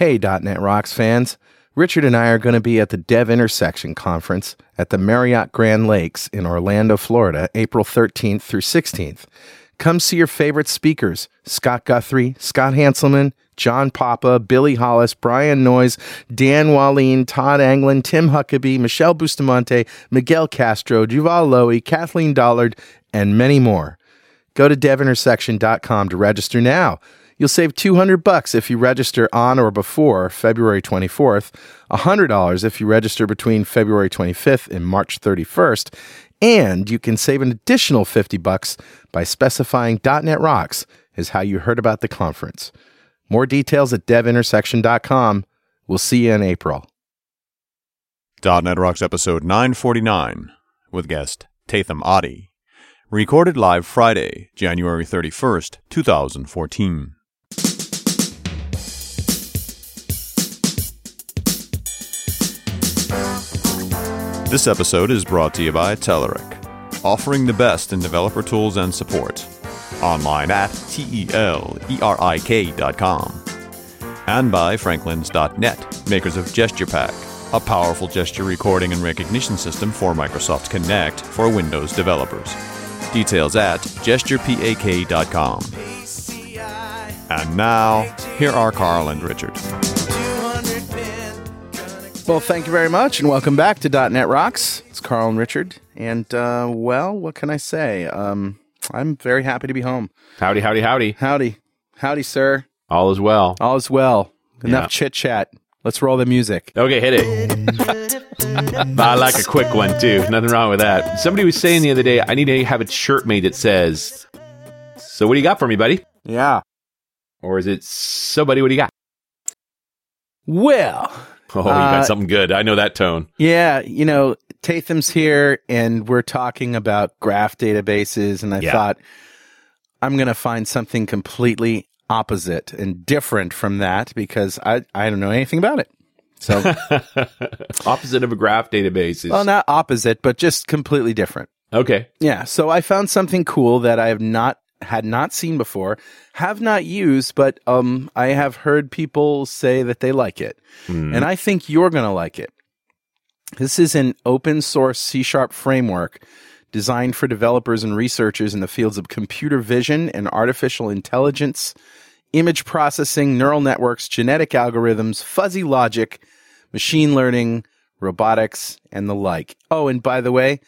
Hey, .NET Rocks fans. Richard and I are going to be at the Dev Intersection Conference at the Marriott Grand Lakes in Orlando, Florida, April 13th through 16th. Come see your favorite speakers Scott Guthrie, Scott Hanselman, John Papa, Billy Hollis, Brian Noyes, Dan Wahlin, Todd Anglin, Tim Huckabee, Michelle Bustamante, Miguel Castro, Juval Lowy, Kathleen Dollard, and many more. Go to devintersection.com to register now. You'll save 200 bucks if you register on or before February 24th, $100 if you register between February 25th and March 31st, and you can save an additional 50 bucks by specifying .NET Rocks is how you heard about the conference. More details at devintersection.com. We'll see you in April. .NET Rocks episode 949 with guest Tatham Oddie. Recorded live Friday, January 31st, 2014. This episode is brought to you by Telerik, offering the best in developer tools and support. Online at T-E-L-E-R-I-K.com. And by Franklins.net, makers of GesturePak, a powerful gesture recording and recognition system for Microsoft Kinect for Windows developers. Details at gesturepak.com. And now, here are Carl and Richard. Well, thank you very much, and welcome back to .NET Rocks. It's Carl and Richard, and uh, well, what can I say? Um, I'm very happy to be home. Howdy, howdy, howdy. Howdy, howdy, sir. All is well. All is well. Enough Yeah. chit chat. Let's roll the music. Okay, hit it. I like a quick one too. Nothing wrong with that. Somebody was saying the other day, I need to have a shirt made that says, "So what do you got for me, buddy?" Yeah. Or is it, "So, buddy, what do you got?" Well, Oh, you Uh, got something good. I know that tone. yeah, you know, Tatham's here, and we're talking about graph databases, and I Yeah. thought I'm going to find something completely opposite and different from that because I I don't know anything about it. So, Opposite of a graph database is well, not opposite, but just completely different. okay. Yeah, so I found something cool that I have not had not seen before, have not used, but um I have heard people say that they like it. And I think you're going to like it. This is an open source C Sharp framework designed for developers and researchers in the fields of computer vision and artificial intelligence, image processing, neural networks, genetic algorithms, fuzzy logic, machine learning, robotics, and the like. Oh, and by the way,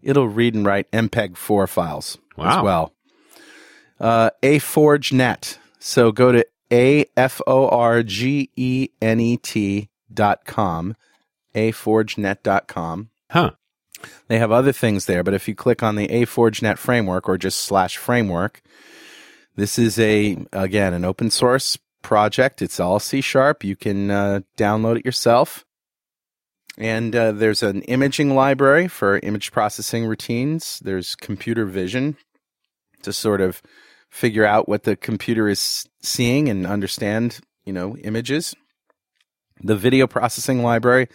it'll read and write MPEG 4 files as well. Uh, AForgeNet. So go to A F O R G E N E T dot com, aforgenet dot com. Huh. They have other things there, but if you click on the AForgeNet framework or just slash framework, this is a again an open source project. It's all C sharp. You can uh, download it yourself. And uh, there's an imaging library for image processing routines. There's computer vision to sort of figure out what the computer is seeing and understand, you know, images. The video processing library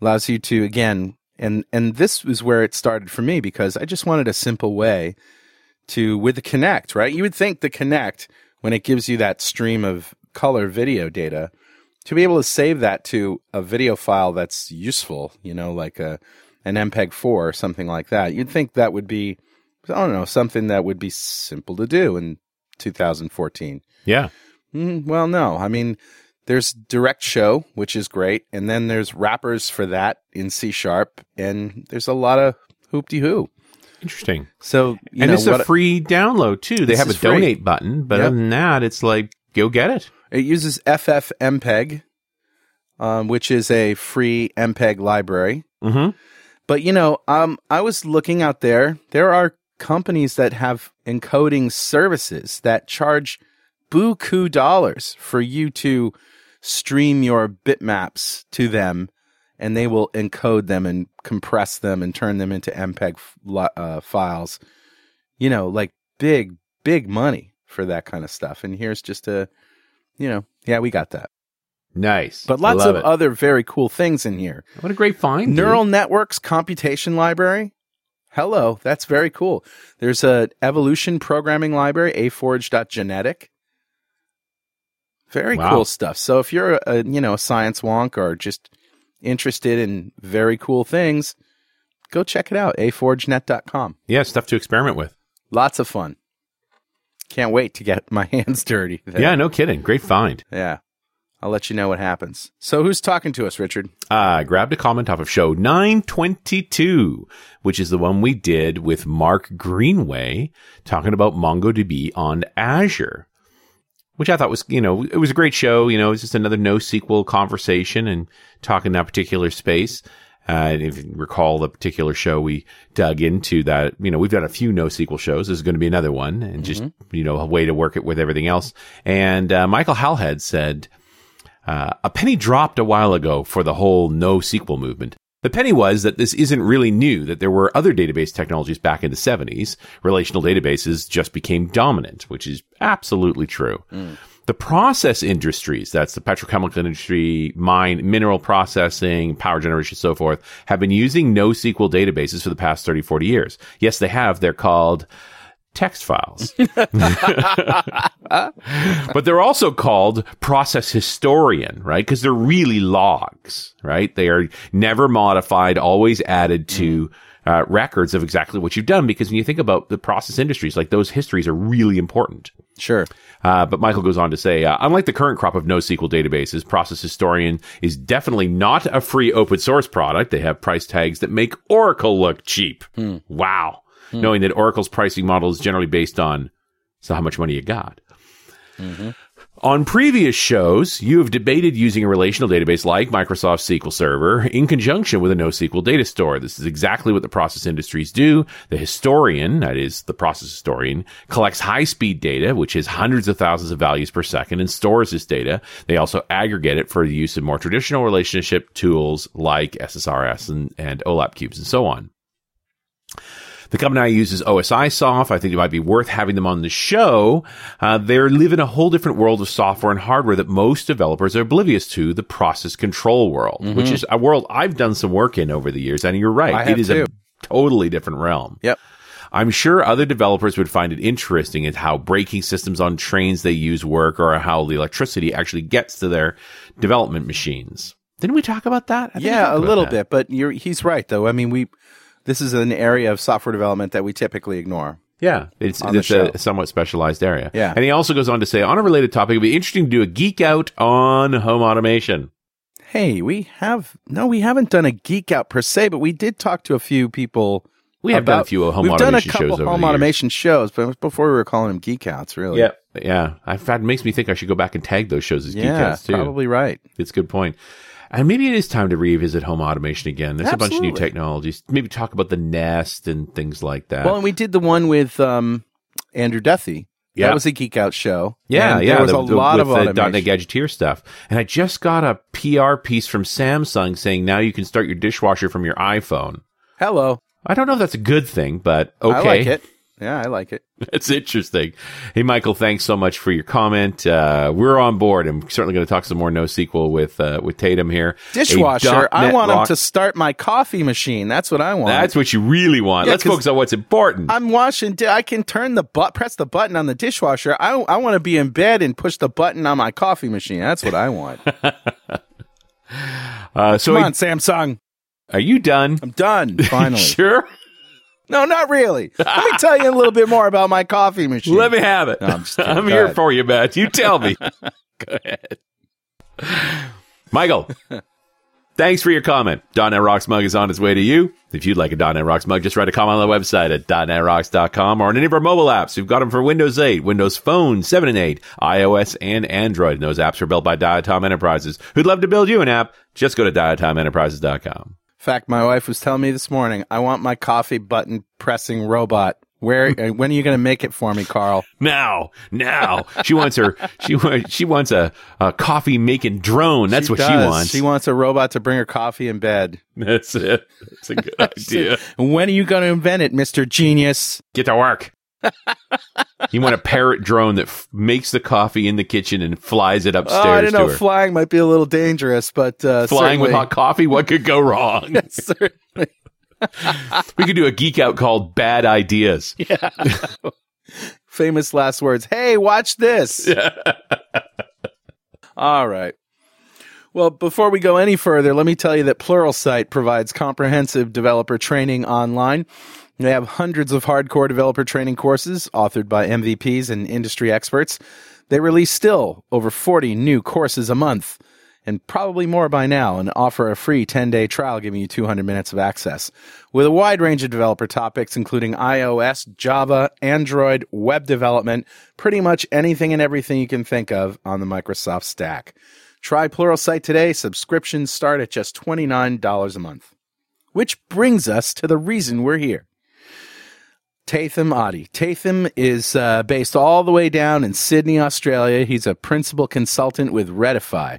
allows you to again and and this was where it started for me because I just wanted a simple way to with the Kinect, right? You would think the Kinect when it gives you that stream of color video data to be able to save that to a video file that's useful, you know, like a an MPEG 4 or something like that. You'd think that would be I don't know, something that would be simple to do in 2014. Yeah. Mm, well, no. I mean, there's DirectShow, which is great, and then there's wrappers for that in C sharp, and there's a lot of hoopty hoo. Interesting. So, you and know, it's a free download too. They have a free. donate button, but Yep. other than that, it's like go get it. it uses FFmpeg, um, which is a free MPEG library. Mm-hmm. But you know, um, I was looking out there. There are companies that have encoding services that charge buku dollars for you to stream your bitmaps to them, and they will encode them and compress them and turn them into MPEG uh, files. You know, like big, big money for that kind of stuff. And here's just a, you know, yeah, we got that. Nice. But lots Love of it. other very cool things in here. What a great find. dude. Neural networks computation library. Hello, that's very cool. There's a evolution programming library, aforge.genetic. Very Wow. cool stuff. So if you're a, a you know a science wonk or just interested in very cool things, go check it out. aforgenet.com. Yeah, stuff to experiment with. Lots of fun. Can't wait to get my hands dirty. there. Yeah, no kidding. Great find. Yeah. I'll let you know what happens. So who's talking to us, Richard? Uh, grabbed a comment off of show 922, which is the one we did with Mark Greenway talking about MongoDB on Azure, which I thought was, you know, it was a great show. You know, it's just another NoSQL conversation and talking that particular space. Uh, and if you recall the particular show, we dug into that. You know, we've done a few NoSQL shows. This is going to be another one and just, you know, a way to work it with everything else. And, uh, Michael Halhead said, uh, a penny dropped a while ago for the whole NoSQL movement. The penny was that this isn't really new, that there were other database technologies back in the 70s. Relational databases just became dominant, which is absolutely true. The process industries, that's the petrochemical industry, mine, mineral processing, power generation, so forth, have been using NoSQL databases for the past 30, 40 years. Yes, they have. They're called text files. but they're also called process historian, right? Because they're really logs, right? They are never modified, always added to uh, records of exactly what you've done. Because when you think about the process industries, like those histories are really important. Sure. Uh, but Michael goes on to say, uh, unlike the current crop of NoSQL databases, Process Historian is definitely not a free open source product. They have price tags that make Oracle look cheap. Wow. Hmm. Knowing that Oracle's pricing model is generally based on so how much money you got. Mm-hmm. On previous shows, you have debated using a relational database like Microsoft SQL Server in conjunction with a NoSQL data store. This is exactly what the process industries do. The historian, that is the process historian, collects high speed data, which is hundreds of thousands of values per second and stores this data. They also aggregate it for the use of more traditional relationship tools like SSRS and, and OLAP cubes and so on. The company I use is OSIsoft. I think it might be worth having them on the show. Uh, they live in a whole different world of software and hardware that most developers are oblivious to, the process control world, which is a world I've done some work in over the years. And you're right. It is too. a totally different realm. Yep. I'm sure other developers would find it interesting in how braking systems on trains they use work or how the electricity actually gets to their development machines. Didn't we talk about that? I think Yeah, a little that. bit, but you're he's right though. I mean, we this is an area of software development that we typically ignore. Yeah, it's, it's a somewhat specialized area. Yeah. And he also goes on to say, on a related topic, it'd be interesting to do a geek out on home automation. Hey, we have no, we haven't done a geek out per se, but we did talk to a few people. We have done a few home we've done a automation couple shows over home automation shows, but before we were calling them geek outs. Really, Yeah. Yeah. In fact, it makes me think I should go back and tag those shows as geek yeah, outs too. probably right. It's a good point. And maybe it is time to revisit home automation again. There's a bunch of new technologies. Maybe talk about the Nest and things like that. Well, and we did the one with um, Andrew Duthie. Yeah. that was a geek out show. Yeah, yeah. There was the- a the- lot with of the automation. .NET Gadgeteer stuff. And I just got a PR piece from Samsung saying now you can start your dishwasher from your iPhone. Hello, I don't know if that's a good thing, but okay. I like it. Yeah, I like it. That's interesting. Hey, Michael, thanks so much for your comment. Uh, we're on board. I'm certainly going to talk some more NoSQL with uh, with Tatham here. Dishwasher. I want him to start my coffee machine. That's what I want. That's what you really want. Yeah, Let's focus on what's important. I'm washing. I can turn the but press the button on the dishwasher. I I want to be in bed and push the button on my coffee machine. That's what I want. Uh, so, Come I- on, Samsung. are you done? I'm done. Finally. sure. No, not really. Let me tell you a little bit more about my coffee machine. Let me have it. No, I'm just. I'm here ahead. for you, Matt. You tell me. Go ahead. Michael, thanks for your comment. .NET Rocks mug is on its way to you. If you'd like a .NET Rocks mug, just write a comment on the website at .NETRocks.com or on any of our mobile apps. We've got them for Windows 8, Windows Phone 7 and 8, iOS, and Android. And those apps are built by Diatom Enterprises. Who'd love to build you an app? Just go to diatomenterprises.com. In fact, my wife was telling me this morning, I want my coffee button pressing robot. Where? uh, when are you going to make it for me, Carl? Now, now, she wants her. She wants. She wants a, a coffee making drone. That's what she wants. She wants a robot to bring her coffee in bed. That's it. That's a good idea. When are you going to invent it, Mister Genius? Get to work. You want a parrot drone that f- makes the coffee in the kitchen and flies it upstairs Oh, I don't know. Flying might be a little dangerous, but uh, Flying with hot coffee. What could go wrong? certainly. we could do a geek out called Bad Ideas. Famous last words. Hey, watch this. All right. Well, before we go any further, let me tell you that Pluralsight provides comprehensive developer training online. They have hundreds of hardcore developer training courses authored by MVPs and industry experts. They release still over 40 new courses a month and probably more by now and offer a free 10 day trial giving you 200 minutes of access with a wide range of developer topics, including iOS, Java, Android, web development, pretty much anything and everything you can think of on the Microsoft stack. Try Pluralsight today. Subscriptions start at just $29 a month. Which brings us to the reason we're here. Tatham Oddie. Tatham is uh, based all the way down in Sydney, Australia. He's a principal consultant with Readify.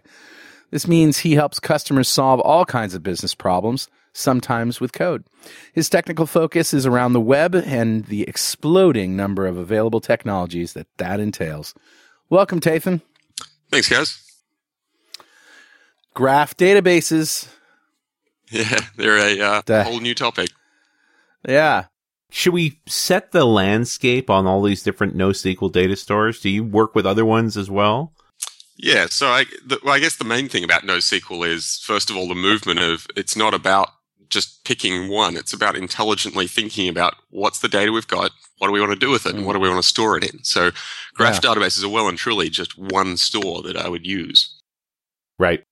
This means he helps customers solve all kinds of business problems, sometimes with code. His technical focus is around the web and the exploding number of available technologies that that entails. Welcome, Tatham. Thanks, guys. Graph databases. Yeah, they're a uh, whole new topic. Yeah. Should we set the landscape on all these different NoSQL data stores? Do you work with other ones as well? Yeah, so I, the, well, I guess the main thing about NoSQL is, first of all, the movement of it's not about just picking one. It's about intelligently thinking about what's the data we've got, what do we want to do with it, and what do we want to store it in. So graph databases are well and truly just one store that I would use. Right.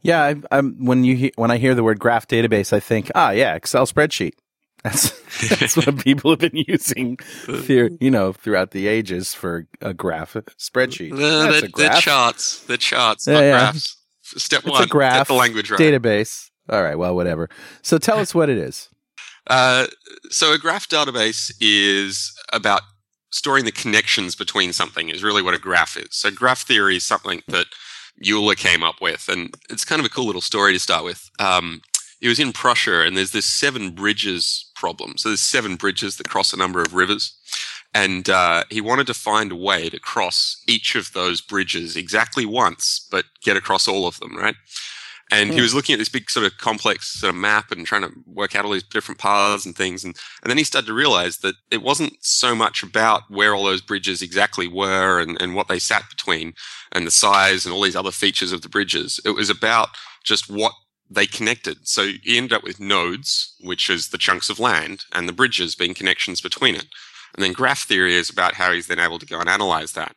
Yeah, I, I'm when you he- when I hear the word graph database, I think, ah, yeah, Excel spreadsheet. That's that's what people have been using, through, you know, throughout the ages for a graph spreadsheet. The, That's the, a graph charts, the charts, Yeah, not yeah. graphs. Step It's one, a graph get the language right. database. All right, well, whatever. So tell us what it is. Uh, so a graph database is about storing the connections between something is really what a graph is. So graph theory is something that Euler came up with, and it's kind of a cool little story to start with. Um, he was in Prussia, and there's this seven bridges problem. So there's seven bridges that cross a number of rivers, and uh, he wanted to find a way to cross each of those bridges exactly once, but get across all of them, right? And he Hmm. was looking at this big sort of complex sort of map and trying to work out all these different paths and things. And, and then he started to realize that it wasn't so much about where all those bridges exactly were and, and what they sat between and the size and all these other features of the bridges. It was about just what they connected. So he ended up with nodes, which is the chunks of land, and the bridges being connections between it. And then graph theory is about how he's then able to go and analyze that.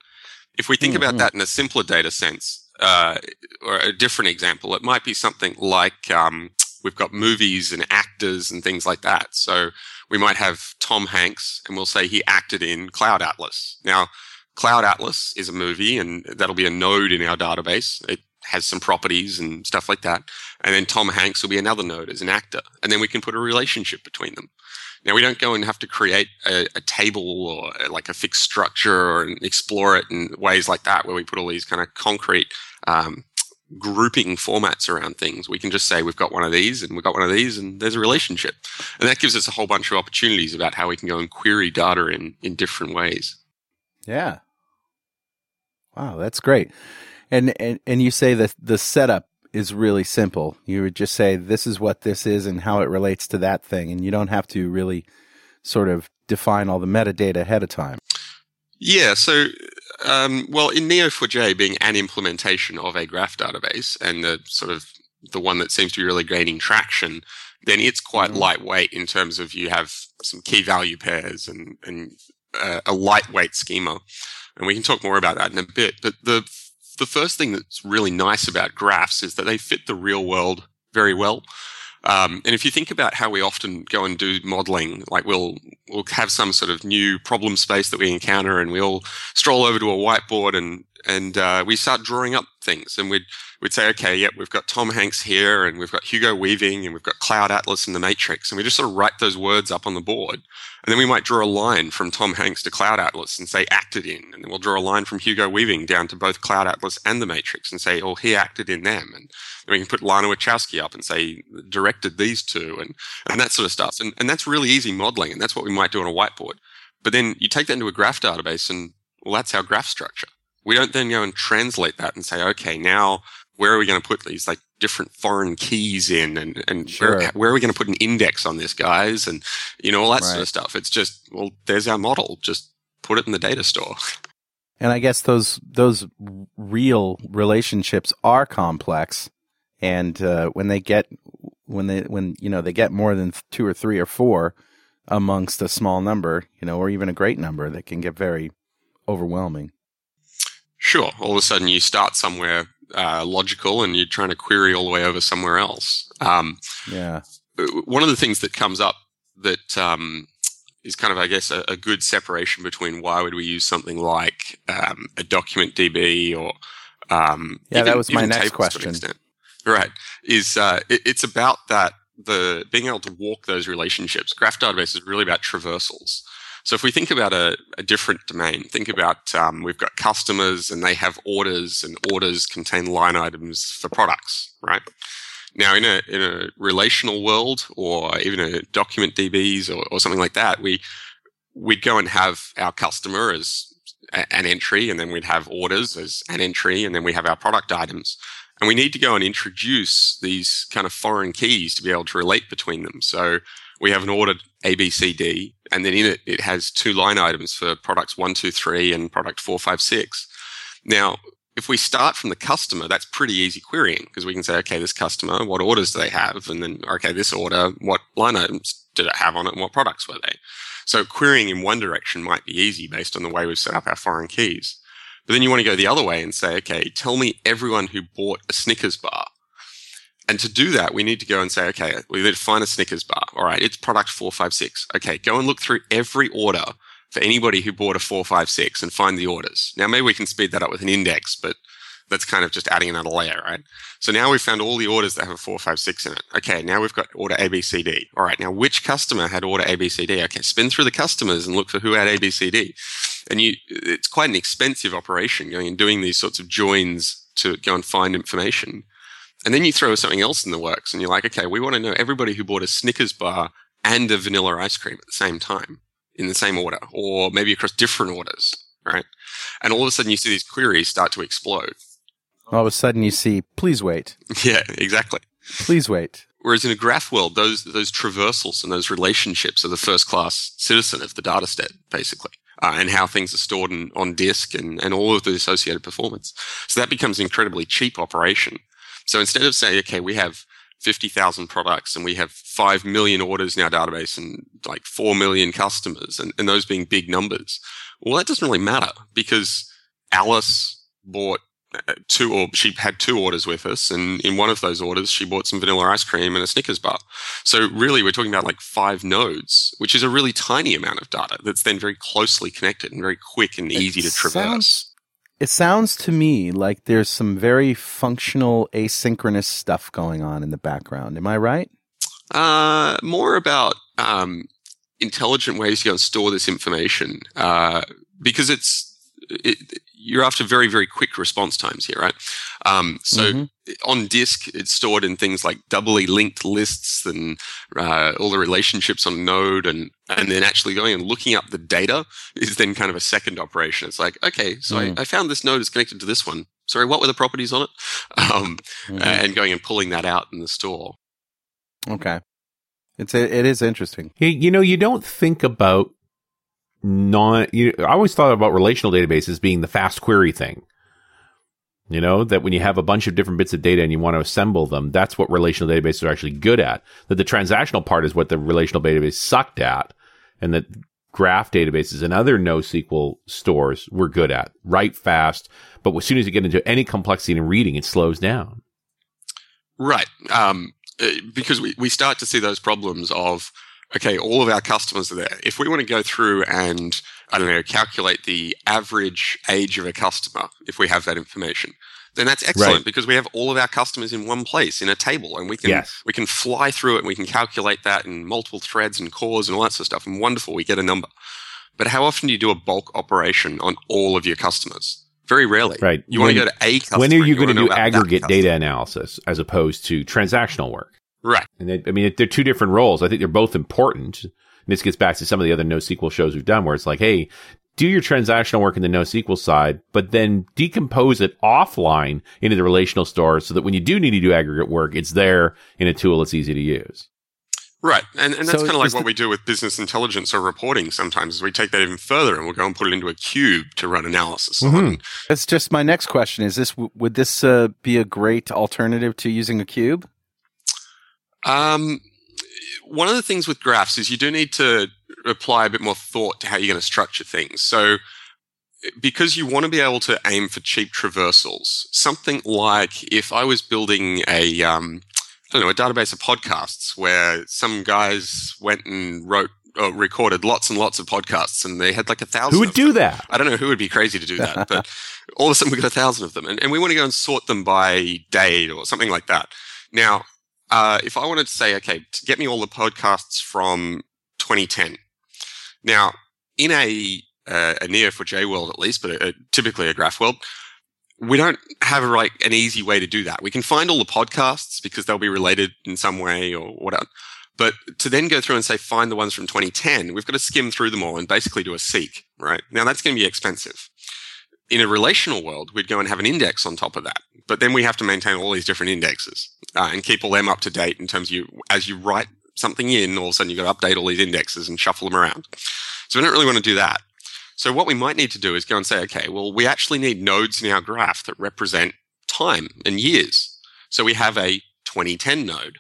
If we think Mhm. about that in a simpler data sense, uh, or a different example, it might be something like um, we've got movies and actors and things like that. So we might have Tom Hanks, and we'll say he acted in Cloud Atlas. Now, Cloud Atlas is a movie, and that'll be a node in our database. It has some properties and stuff like that. And then Tom Hanks will be another node as an actor. And then we can put a relationship between them. Now we don't go and have to create a, a table or uh, like a fixed structure or explore it in ways like that, where we put all these kind of concrete um, grouping formats around things. We can just say we've got one of these and we've got one of these, and there's a relationship, and that gives us a whole bunch of opportunities about how we can go and query data in in different ways. Yeah. Wow, that's great. And and and you say that the setup is really simple. You would just say this is what this is and how it relates to that thing, and you don't have to really sort of define all the metadata ahead of time. Yeah, so um, well, in Neo4j being an implementation of a graph database and the sort of the one that seems to be really gaining traction, then it's quite Mhm. lightweight in terms of you have some key value pairs and and uh, a lightweight schema, and we can talk more about that in a bit. But the the first thing that's really nice about graphs is that they fit the real world very well. Um, and if you think about how we often go and do modeling, like we'll we'll have some sort of new problem space that we encounter, and we all stroll over to a whiteboard and and uh, we start drawing up things, and we'd we'd say, okay, yep, we've got Tom Hanks here, and we've got Hugo Weaving, and we've got Cloud Atlas and the Matrix, and we just sort of write those words up on the board, and then we might draw a line from Tom Hanks to Cloud Atlas and say acted in, and then we'll draw a line from Hugo Weaving down to both Cloud Atlas and the Matrix and say, oh, he acted in them, and then we can put Lana Wachowski up and say directed these two, and and that sort of stuff, and and that's really easy modeling, and that's what we might do on a whiteboard. But then you take that into a graph database, and well, that's our graph structure. We don't then go and translate that and say, okay, now where are we going to put these like different foreign keys in, and and Sure. where, where are we going to put an index on this, guys, and you know all that sort of stuff. It's just well, there's our model. Just put it in the data store. And I guess those those real relationships are complex, and uh, when they get when they when you know they get more than two or three or four amongst a small number, you know, or even a great number, that can get very overwhelming. Sure. All of a sudden, you start somewhere uh, logical, and you're trying to query all the way over somewhere else. Um, yeah. One of the things that comes up that um, is kind of, I guess, a, a, good separation between why would we use something like um, a document DB or um, yeah, even, that was my next question. Right, is uh, it, it's about that the being able to walk those relationships. Graph database is really about traversals. So if we think about a, a different domain, think about um, we've got customers and they have orders, and orders contain line items for products, right? Now, in a in a relational world, or even a document DBs or, or something like that, we we'd go and have our customer as an entry, and then we'd have orders as an entry, and then we have our product items. And we need to go and introduce these kind of foreign keys to be able to relate between them. So we have an order ABCD, and then in it, it has two line items for products one, two, three, and product four, five, six. Now, if we start from the customer, that's pretty easy querying because we can say, okay, this customer, what orders do they have? And then, okay, this order, what line items did it have on it and what products were they? So querying in one direction might be easy based on the way we've set up our foreign keys. But then you want to go the other way and say, okay, tell me everyone who bought a Snickers bar. And to do that, we need to go and say, okay, we need to find a Snickers bar. All right, it's product 456. Okay, go and look through every order for anybody who bought a 456 and find the orders. Now, maybe we can speed that up with an index, but that's kind of just adding another layer, right? So now we've found all the orders that have a 456 in it. Okay, now we've got order ABCD. All right, now which customer had order ABCD? Okay, spin through the customers and look for who had ABCD. And you, it's quite an expensive operation going and doing these sorts of joins to go and find information. And then you throw something else in the works and you're like, okay, we want to know everybody who bought a Snickers bar and a vanilla ice cream at the same time in the same order or maybe across different orders, right? And all of a sudden you see these queries start to explode. All of a sudden you see, please wait. Yeah, exactly. Please wait. Whereas in a graph world, those, those traversals and those relationships are the first class citizen of the data set, basically. Uh, and how things are stored in, on disk and, and all of the associated performance. So that becomes an incredibly cheap operation so instead of saying, okay, we have 50,000 products and we have 5 million orders in our database and like 4 million customers and, and those being big numbers. Well, that doesn't really matter because Alice bought uh, two or she had two orders with us and in one of those orders she bought some vanilla ice cream and a snickers bar so really we're talking about like five nodes which is a really tiny amount of data that's then very closely connected and very quick and easy to traverse sounds, it sounds to me like there's some very functional asynchronous stuff going on in the background. Am I right? Uh, more about um, intelligent ways to store this information uh, because it's it, you're after very very quick response times here, right? Um, so mm-hmm. on disk, it's stored in things like doubly linked lists and uh, all the relationships on Node, and and then actually going and looking up the data is then kind of a second operation. It's like, okay, so mm. I, I, found this node is connected to this one. Sorry, what were the properties on it? Um, mm-hmm. and going and pulling that out in the store. Okay, it's it is interesting. You know, you don't think about non. You, I always thought about relational databases being the fast query thing. You know, that when you have a bunch of different bits of data and you want to assemble them, that's what relational databases are actually good at. That the transactional part is what the relational database sucked at, and that graph databases and other NoSQL stores were good at. Write fast, but as soon as you get into any complexity in reading, it slows down. Right. Um, eh, because we, we start to see those problems of okay, all of our customers are there. If we want to go through and, I don't know, calculate the average age of a customer, if we have that information, then that's excellent right. because we have all of our customers in one place in a table and we can yes. we can fly through it and we can calculate that in multiple threads and cores and all that sort of stuff and wonderful we get a number but how often do you do a bulk operation on all of your customers very rarely right you want to go to a customer when are you going to do aggregate data analysis as opposed to transactional work Right. And they, I mean, they're two different roles. I think they're both important. And this gets back to some of the other NoSQL shows we've done where it's like, hey, do your transactional work in the NoSQL side, but then decompose it offline into the relational store so that when you do need to do aggregate work, it's there in a tool that's easy to use. Right. And, and that's So kind of like what the- we do with business intelligence or reporting sometimes is we take that even further and we'll go and put it into a cube to run analysis on. Mhm. That's just my next question. Is this would this uh, be a great alternative to using a cube? Um, one of the things with graphs is you do need to apply a bit more thought to how you're going to structure things. So, because you want to be able to aim for cheap traversals, something like if I was building a, um, I don't know, a database of podcasts where some guys went and wrote or recorded lots and lots of podcasts and they had like a thousand. Who would do that? I don't know who would be crazy to do that, but all of a sudden we've got a thousand of them, and, and we want to go and sort them by date or something like that. Now, uh, if I wanted to say, okay, get me all the podcasts from 2010. Now, in a uh, a Neo4j world, at least, but a, typically a graph world, we don't have like an easy way to do that. We can find all the podcasts because they'll be related in some way or whatever. But to then go through and say, find the ones from 2010, we've got to skim through them all and basically do a seek, right? Now that's going to be expensive. In a relational world, we'd go and have an index on top of that. But then we have to maintain all these different indexes uh, and keep all them up to date in terms of you, as you write something in, all of a sudden you've got to update all these indexes and shuffle them around. So we don't really want to do that. So what we might need to do is go and say, okay, well, we actually need nodes in our graph that represent time and years. So we have a 2010 node,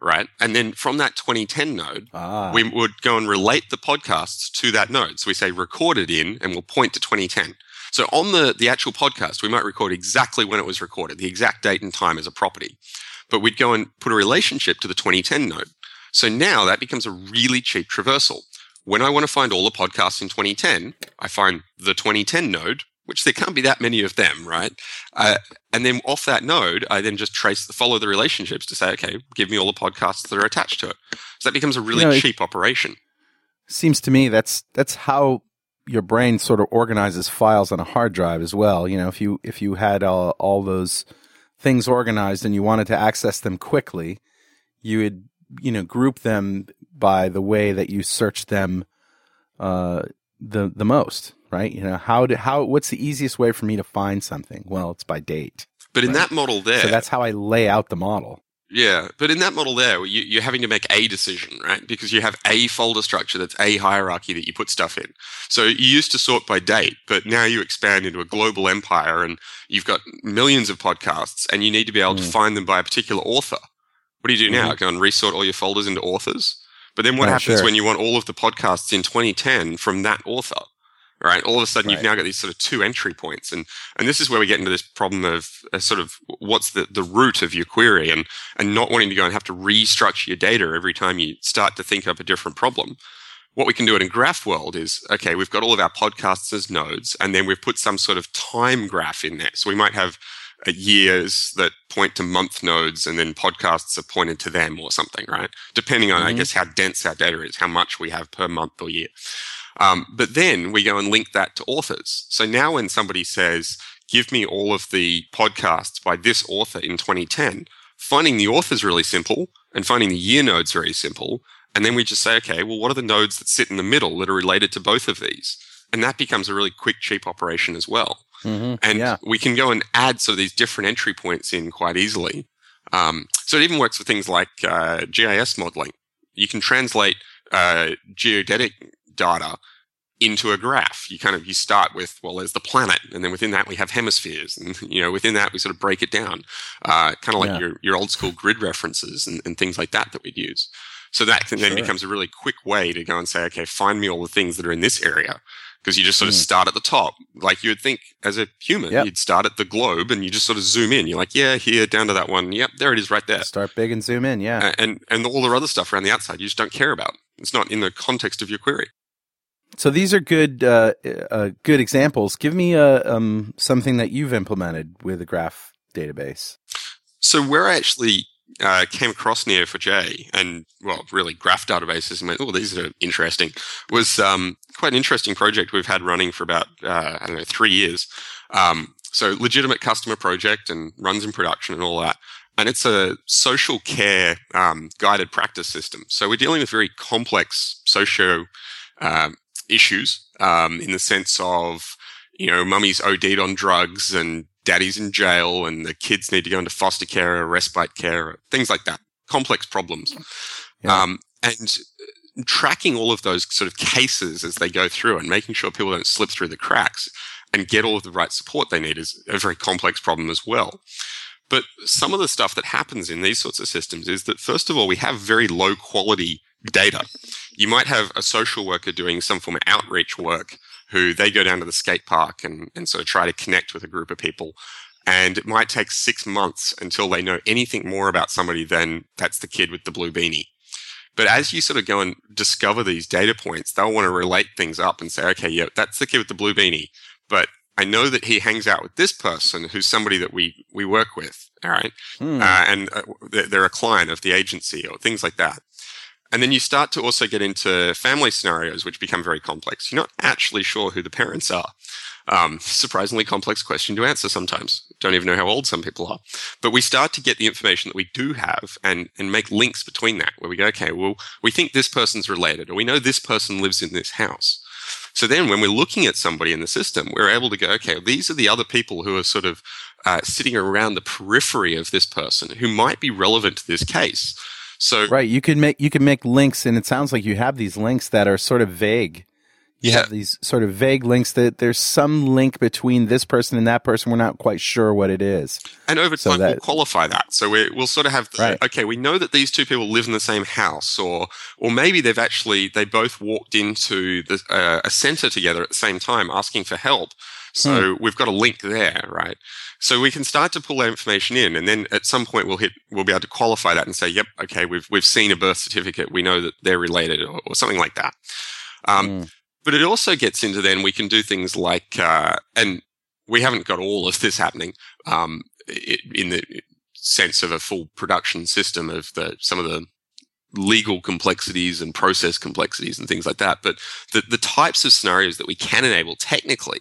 right? And then from that 2010 node, Ah, we would go and relate the podcasts to that node. So we say recorded in and we'll point to 2010. So on the, the actual podcast, we might record exactly when it was recorded, the exact date and time as a property. But we'd go and put a relationship to the 2010 node. So now that becomes a really cheap traversal. When I want to find all the podcasts in 2010, I find the 2010 node, which there can't be that many of them, right? Uh, and then off that node, I then just trace the follow the relationships to say, okay, give me all the podcasts that are attached to it. So that becomes a really You know, cheap operation. seems to me that's that's how your brain sort of organizes files on a hard drive as well. You know, if you if you had all, all those things organized and you wanted to access them quickly, you would you know group them by the way that you search them uh, the the most, right? You know, how do how what's the easiest way for me to find something? Well, it's by date. But in that model there, So that's how I lay out the model. Yeah, but in that model there, you, you're having to make a decision, right? Because you have a folder structure that's a hierarchy that you put stuff in. So you used to sort by date, but now you expand into a global empire and you've got millions of podcasts and you need to be able to Mm. find them by a particular author. What do you do now? Go and resort all your folders into authors? But then what Oh, happens sure. when you want all of the podcasts in 2010 from that author? Right. All of a sudden, you've now got these sort of two entry points, and and this is where we get into this problem of uh, sort of what's the the root of your query, and and not wanting to go and have to restructure your data every time you start to think up a different problem. What we can do it in Graph World is okay. We've got all of our podcasts as nodes, and then we've put some sort of time graph in there. So we might have uh, years that point to month nodes, and then podcasts are pointed to them or something, right? Depending on, I Mhm. guess, how dense our data is, how much we have per month or year. Um, but then we go and link that to authors. So now when somebody says, give me all of the podcasts by this author in 2010, finding the author is really simple and finding the year nodes very simple. And then we just say, okay, well, what are the nodes that sit in the middle that are related to both of these? And that becomes a really quick, cheap operation as well. Mm-hmm. And yeah. we can go and add sort of these different entry points in quite easily. Um, so it even works for things like uh, GIS modeling. You can translate uh, geodetic data into a graph. You kind of you start with well, there's the planet, and then within that we have hemispheres, and you know within that we sort of break it down, uh, kind of like Yeah. your your old school grid references and, and things like that that we'd use. So that then Sure. becomes a really quick way to go and say, okay, find me all the things that are in this area. Because you just sort of Mm. start at the top, like you would think as a human, Yep. you'd start at the globe and you just sort of zoom in. You're like, yeah, here, down to that one. Yep, there it is right there. Start big and zoom in. Yeah. A- And and all the other stuff around the outside you just don't care about. It's not in the context of your query. So these are good, uh, uh, good examples. Give me uh, um, something that you've implemented with a graph database. So where I actually uh, came across Neo4j and well, really graph databases and went, oh, these are interesting, was um, quite an interesting project we've had running for about uh, I don't know three years. Um, so legitimate customer project and runs in production and all that. And it's a social care um, guided practice system. So we're dealing with very complex socio um, issues um, in the sense of, you know, mummy's OD'd on drugs and daddy's in jail and the kids need to go into foster care or respite care or things like that. Complex problems. Yeah. Um, and tracking all of those sort of cases as they go through and making sure people don't slip through the cracks and get all of the right support they need is a very complex problem as well. But some of the stuff that happens in these sorts of systems is that, first of all, we have very low quality data. You might have a social worker doing some form of outreach work who they go down to the skate park and, and sort of try to connect with a group of people. And it might take six months until they know anything more about somebody than that's the kid with the blue beanie. But as you sort of go and discover these data points, they'll want to relate things up and say, okay, yeah, that's the kid with the blue beanie. But I know that he hangs out with this person who's somebody that we, we work with. All right. Hmm. Uh, and uh, they're a client of the agency or things like that. And then you start to also get into family scenarios, which become very complex. You're not actually sure who the parents are. Um, surprisingly complex question to answer sometimes. Don't even know how old some people are. But we start to get the information that we do have and, and make links between that where we go, okay, well, we think this person's related or we know this person lives in this house. So then when we're looking at somebody in the system, we're able to go, okay, these are the other people who are sort of uh, sitting around the periphery of this person who might be relevant to this case. So right, you can make you can make links, and it sounds like you have these links that are sort of vague. You yeah. have these sort of vague links that there's some link between this person and that person. We're not quite sure what it is. And over so time, that, we'll qualify that. So we will sort of have, the, right. okay, we know that these two people live in the same house, or or maybe they've actually they both walked into the, uh, a center together at the same time, asking for help. So hmm. we've got a link there, right? So we can start to pull that information in, and then at some point we'll hit, we'll be able to qualify that and say, "Yep, okay, we've we've seen a birth certificate. We know that they're related, or, or something like that." Um, mm. But it also gets into then we can do things like, uh, and we haven't got all of this happening um, in the sense of a full production system of the some of the legal complexities and process complexities and things like that. But the, the types of scenarios that we can enable technically,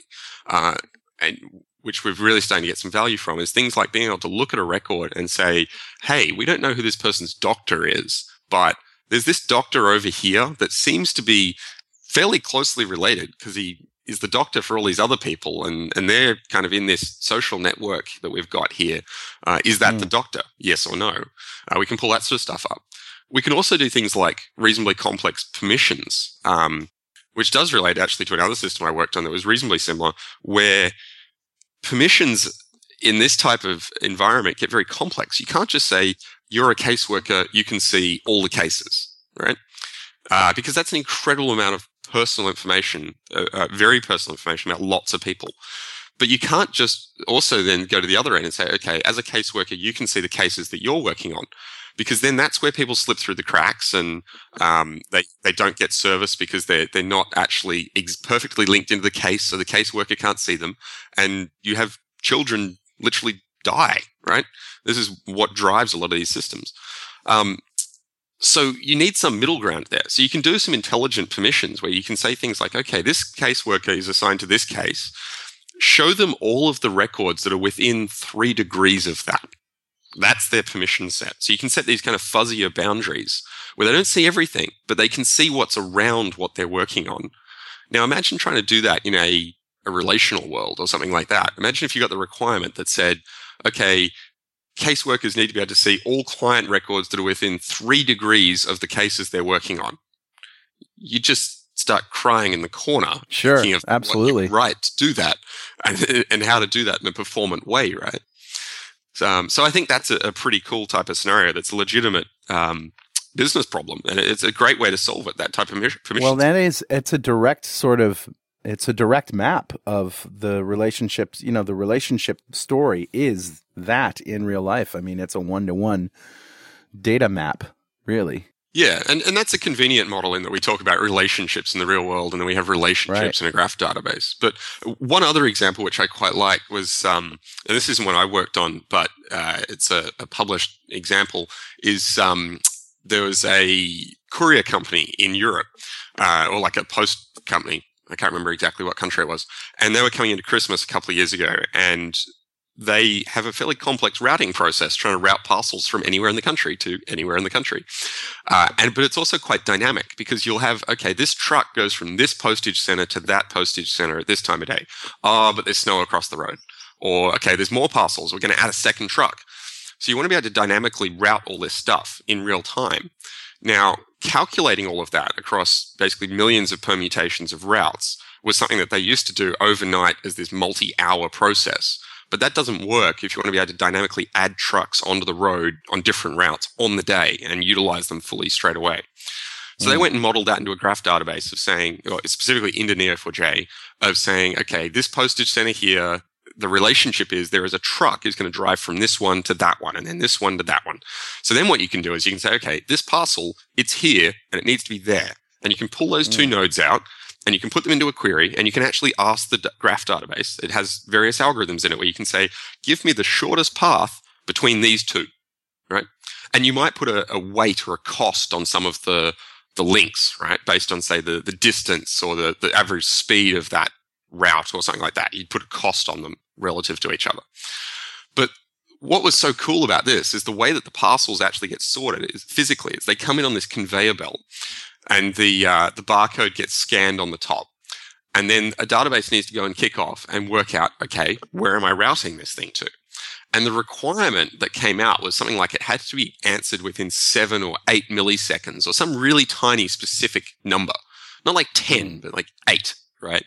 uh, and which we're really starting to get some value from is things like being able to look at a record and say, hey, we don't know who this person's doctor is, but there's this doctor over here that seems to be fairly closely related because he is the doctor for all these other people and, and they're kind of in this social network that we've got here. Uh, is that mm. the doctor? Yes or no? Uh, we can pull that sort of stuff up. We can also do things like reasonably complex permissions, um, which does relate actually to another system I worked on that was reasonably similar, where permissions in this type of environment get very complex. You can't just say, you're a caseworker, you can see all the cases, right? Uh, because that's an incredible amount of personal information, uh, uh, very personal information about lots of people. But you can't just also then go to the other end and say, okay, as a caseworker, you can see the cases that you're working on. Because then that's where people slip through the cracks and um, they, they don't get service because they're, they're not actually ex- perfectly linked into the case. So the caseworker can't see them. And you have children literally die, right? This is what drives a lot of these systems. Um, so you need some middle ground there. So you can do some intelligent permissions where you can say things like, okay, this caseworker is assigned to this case. Show them all of the records that are within three degrees of that. That's their permission set. So you can set these kind of fuzzier boundaries where they don't see everything, but they can see what's around what they're working on. Now imagine trying to do that in a a relational world or something like that. Imagine if you got the requirement that said, okay, caseworkers need to be able to see all client records that are within three degrees of the cases they're working on. You just start crying in the corner. Sure, absolutely. right to do that and, and, how to do that in a performant way, right? So, um, so I think that's a, a, pretty cool type of scenario that's a legitimate um, business problem. And it's a great way to solve it, that type of permission. Well, that is, it's a direct sort of it's a direct map of the relationships you know the relationship story is that in real life i mean it's a one-to-one data map really yeah and, and that's a convenient model in that we talk about relationships in the real world and then we have relationships right. in a graph database but one other example which i quite like was um, and this isn't one i worked on but uh, it's a, a, published example is um, there was a courier company in europe uh, or like a post company I can't remember exactly what country it was. And they were coming into Christmas a couple of years ago and they have a fairly complex routing process trying to route parcels from anywhere in the country to anywhere in the country. Uh, and but it's also quite dynamic because you'll have okay, this truck goes from this postage center to that postage center at this time of day. Oh, but there's snow across the road. Or okay, there's more parcels. We're going to add a second truck. So you want to be able to dynamically route all this stuff in real time. Now, calculating all of that across basically millions of permutations of routes was something that they used to do overnight as this multi hour process. But that doesn't work if you want to be able to dynamically add trucks onto the road on different routes on the day and utilize them fully straight away. So they mm. went and modeled that into a graph database of saying, or specifically into Neo4j, of saying, okay, this postage center here, the relationship is there is a truck is going to drive from this one to that one and then this one to that one. So then what you can do is you can say, okay, this parcel, it's here and it needs to be there. And you can pull those two mm. nodes out and you can put them into a query and you can actually ask the graph database. It has various algorithms in it where you can say, give me the shortest path between these two, right? And you might put a, a weight or a cost on some of the, the links, right? Based on say the, the distance or the, the average speed of that route or something like that. You'd put a cost on them relative to each other. But what was so cool about this is the way that the parcels actually get sorted is physically is they come in on this conveyor belt and the uh, the barcode gets scanned on the top. And then a database needs to go and kick off and work out, okay, where am I routing this thing to? And the requirement that came out was something like it had to be answered within seven or eight milliseconds or some really tiny specific number. Not like 10, but like eight, right?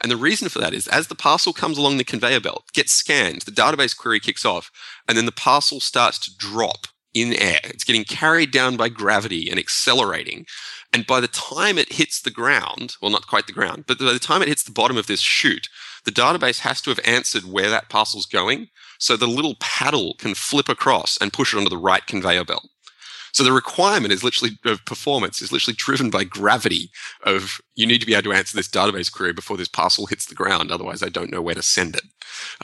And the reason for that is as the parcel comes along the conveyor belt, gets scanned, the database query kicks off, and then the parcel starts to drop in air. It's getting carried down by gravity and accelerating. And by the time it hits the ground, well, not quite the ground, but by the time it hits the bottom of this chute, the database has to have answered where that parcel's going. So the little paddle can flip across and push it onto the right conveyor belt. So the requirement is literally of performance is literally driven by gravity of you need to be able to answer this database query before this parcel hits the ground. Otherwise, I don't know where to send it.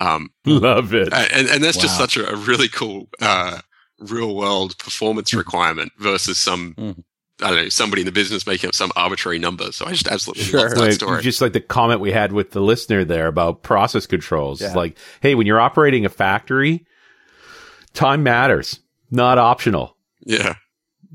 Um, Love it. and, and that's just such a, a really cool uh, real world performance requirement versus some Mhm. I don't know somebody in the business making up some arbitrary number. So I just absolutely Sure. love that Like, story. Just like the comment we had with the listener there about process controls. It's Yeah. like, hey, when you're operating a factory, time matters, not optional. yeah,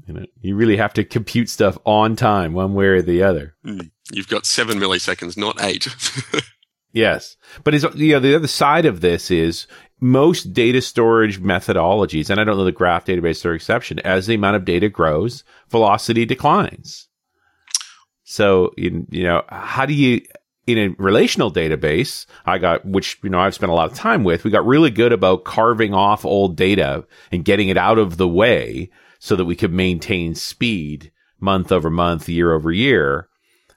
You know, you really have to compute stuff on time, one way or the other. Hmm. you've got seven milliseconds, not eight. Yes, but is you know the other side of this is most data storage methodologies, and I don't know the graph database are exception. As the amount of data grows, velocity declines. So you, you know how do you in a relational database? I got which you know I've spent a lot of time with. We got really good about carving off old data and getting it out of the way so that we could maintain speed month over month, year over year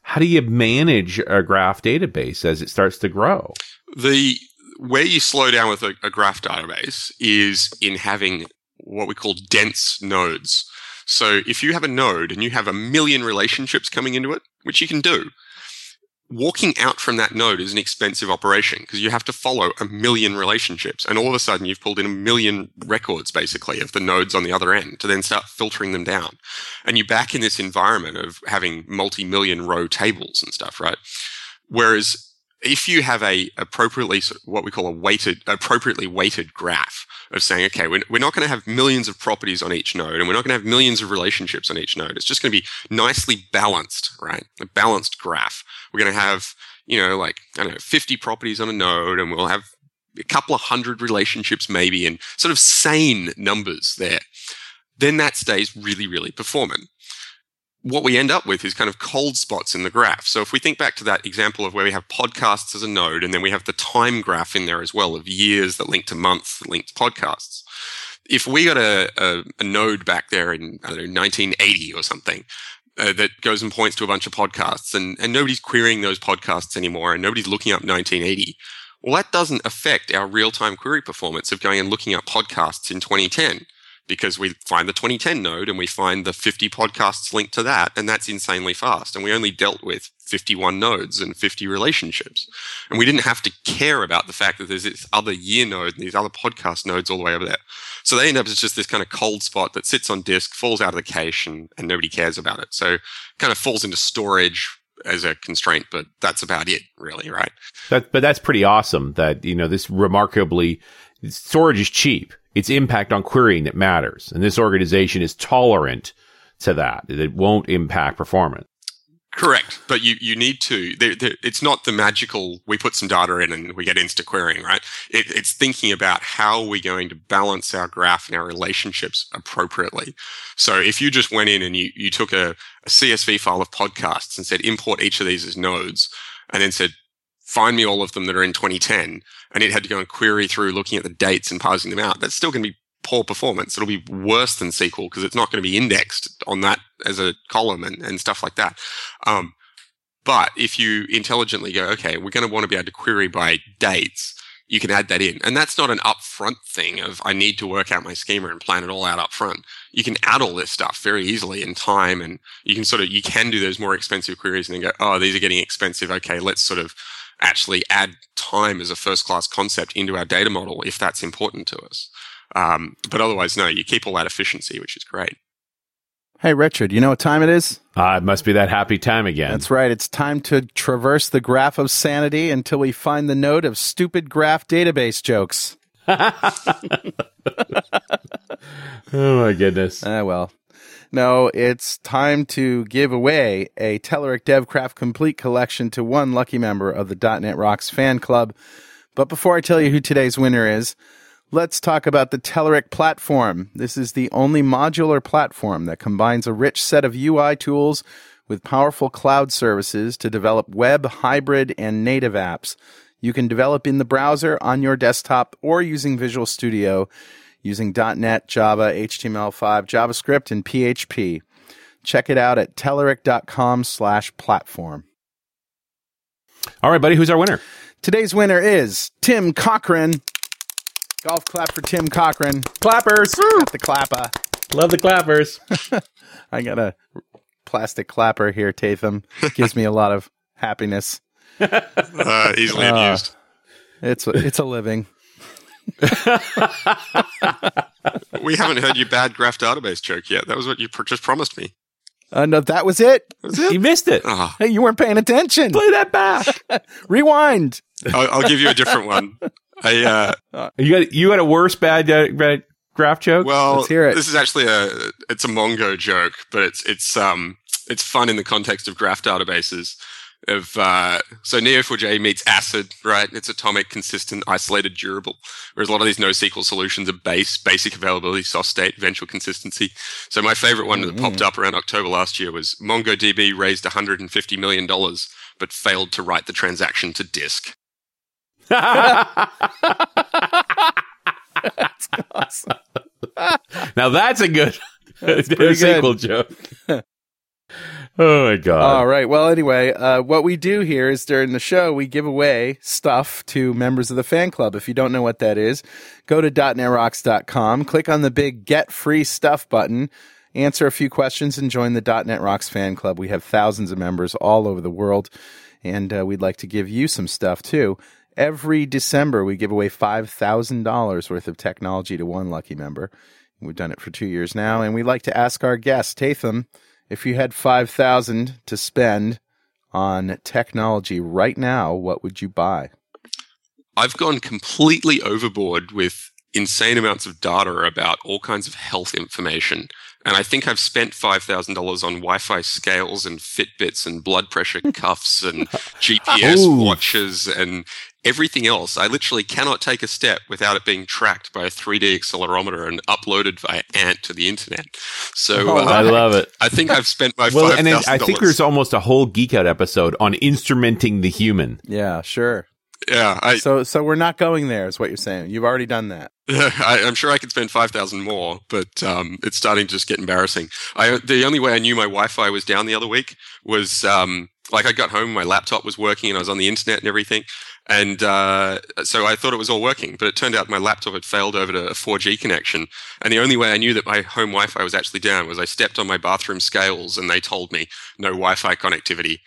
how do you manage a graph database as it starts to grow? the where you slow down with a, a graph database is in having what we call dense nodes. So if you have a node and you have a million relationships coming into it, which you can do, walking out from that node is an expensive operation because you have to follow a million relationships. And all of a sudden you've pulled in a million records basically of the nodes on the other end to then start filtering them down. And you're back in this environment of having multi-million row tables and stuff, right? Whereas if you have a appropriately what we call a weighted appropriately weighted graph of saying okay we're, we're not going to have millions of properties on each node and we're not going to have millions of relationships on each node it's just going to be nicely balanced right? A balanced graph. We're going to have you know like i don't know 50 properties on a node and we'll have a couple of hundred relationships maybe and sort of sane numbers there. Then that stays really really performant what we end up with is kind of cold spots in the graph. So if we think back to that example of where we have podcasts as a node, and then we have the time graph in there as well of years that link to months that link to podcasts. If we got a, a, a node back there in, know, 1980 or something, uh, that goes and points to a bunch of podcasts and, and nobody's querying those podcasts anymore and nobody's looking up 1980. Well, that doesn't affect our real time query performance of going and looking up podcasts in 2010 because we find the 2010 node and we find the 50 podcasts linked to that, and that's insanely fast. And we only dealt with 51 nodes and 50 relationships. And we didn't have to care about the fact that there's this other year node and these other podcast nodes all the way over there. So they end up as just this kind of cold spot that sits on disk, falls out of the cache, and, and nobody cares about it. So it kind of falls into storage as a constraint, but that's about it, really, right? That, but that's pretty awesome that, you know, this remarkably, storage is cheap. It's impact on querying that matters. And this organization is tolerant to that. It won't impact performance. Correct, but you you need to. They're, they're, it's not the magical. We put some data in and we get insta querying, right? It, it's thinking about how we're we going to balance our graph and our relationships appropriately. So if you just went in and you you took a, a CSV file of podcasts and said import each of these as nodes, and then said find me all of them that are in 2010, and it had to go and query through looking at the dates and parsing them out. That's still going to be poor performance. It'll be worse than SQL because it's not going to be indexed on that as a column and, and stuff like that. Um, but if you intelligently go, okay, we're going to want to be able to query by dates, you can add that in. And that's not an upfront thing of I need to work out my schema and plan it all out upfront. You can add all this stuff very easily in time and you can sort of, you can do those more expensive queries and then go, oh, these are getting expensive. Okay, let's sort of actually add time as a first class concept into our data model if that's important to us. Um, but otherwise, no, you keep all that efficiency, which is great. Hey, Richard, you know what time it is? Uh, it must be that happy time again. That's right. It's time to traverse the graph of sanity until we find the node of stupid graph database jokes. oh, my goodness. Ah, well. No, it's time to give away a Telerik DevCraft Complete collection to one lucky member of the .NET Rocks fan club. But before I tell you who today's winner is, Let's talk about the Telerik platform. This is the only modular platform that combines a rich set of UI tools with powerful cloud services to develop web, hybrid, and native apps. You can develop in the browser, on your desktop, or using Visual Studio using .NET, Java, HTML5, JavaScript, and PHP. Check it out at telerik.com slash platform. All right, buddy, who's our winner? Today's winner is Tim Cochran. Golf clap for Tim Cochran. Clappers. Got the clapper. Love the clappers. I got a plastic clapper here, Tatham. Gives me a lot of happiness. Uh, easily Uh, amused. It's a, it's a living. We haven't heard your bad graph database joke yet. That was what you pr- just promised me. Uh, no, that was it. you missed it. Oh, Hey, you weren't paying attention. Play that back. Rewind. I'll, I'll give you a different one. I, uh, you got you got a worse bad, uh, bad graph joke. well, Let's hear it. this is actually a, it's a Mongo joke, but it's, it's, um, it's fun in the context of graph databases. Of uh, so Neo4j meets ACID, right? It's atomic, consistent, isolated, durable. Whereas a lot of these NoSQL solutions are base, basic availability, soft state, eventual consistency. So my favorite one that popped up around October last year was MongoDB raised 150 million dollars, but failed to write the transaction to disk. now that's a good pretty sequel joke. oh my god! All right. Well, anyway, uh, what we do here is during the show, we give away stuff to members of the fan club. If you don't know what that is, go to .netrocks.com, click on the big Get Free Stuff button, answer a few questions, and join the .NET Rocks fan club. We have thousands of members all over the world, and uh, we'd like to give you some stuff too. Every December, we give away $5,000 worth of technology to one lucky member. We've done it for two years now, and we like to ask our guest, Tatham, if you had 5000 to spend on technology right now, what would you buy? I've gone completely overboard with insane amounts of data about all kinds of health information. And I think I've spent $5,000 on Wi Fi scales and Fitbits and blood pressure cuffs and GPS Ooh. watches and everything else. I literally cannot take a step without it being tracked by a 3D accelerometer and uploaded via ANT to the internet. So Oh, uh, I love it. I think I've spent my Well, $5,000. and then I think there's almost a whole geek out episode on instrumenting the human. Yeah, sure. yeah, I, So, so we're not going there, is what you're saying. You've already done that. I, I'm sure I could spend five thousand more, but um, it's starting to just get embarrassing. I the only way I knew my Wi-Fi was down the other week was um, like I got home, my laptop was working, and I was on the internet and everything, and uh, so I thought it was all working. But it turned out my laptop had failed over to a 4G connection, and the only way I knew that my home Wi-Fi was actually down was I stepped on my bathroom scales, and they told me no Wi-Fi connectivity,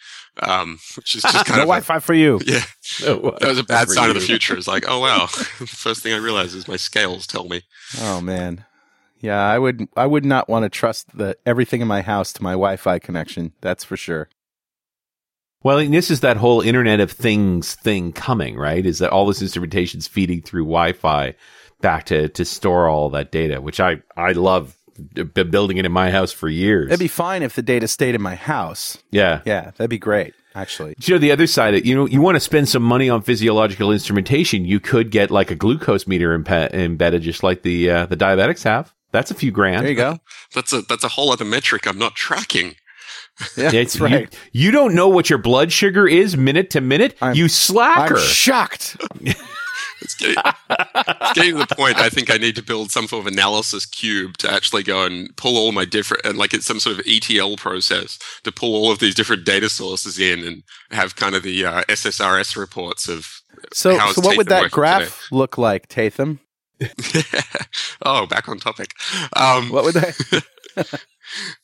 um, which is just kind No of a- Wi-Fi for you. yeah. that That was a bad sign of the future. It's like, oh wow, the first thing I realized is my scales tell me. Oh man. Yeah, I would. I would not want to trust the everything in my house to my Wi-Fi connection. That's for sure. Well, and this is that whole Internet of Things thing coming, right? Is that all this instrumentation is feeding through Wi-Fi back to to store all that data, which I I love been building it in my house for years. That'd be fine if the data stayed in my house. yeah. Yeah, that'd be great, actually. Do you know the other side? Of, it, you know, you want to spend some money on physiological instrumentation. You could get like a glucose meter impe- embedded, just like the uh, the diabetics have. That's a few grand. There you go. That's a that's a whole other metric I'm not tracking. Yeah, It's that's right. You, you don't know what your blood sugar is minute to minute. I'm- you slacker. I'm shocked. It's getting, it's getting to the point. I think I need to build some sort of analysis cube to actually go and pull all my different, and like it's some sort of ETL process to pull all of these different data sources in and have kind of the uh, SSRS reports of. So, How's so what would that working graph look like, Tatham? oh, back on topic. Um, What would that?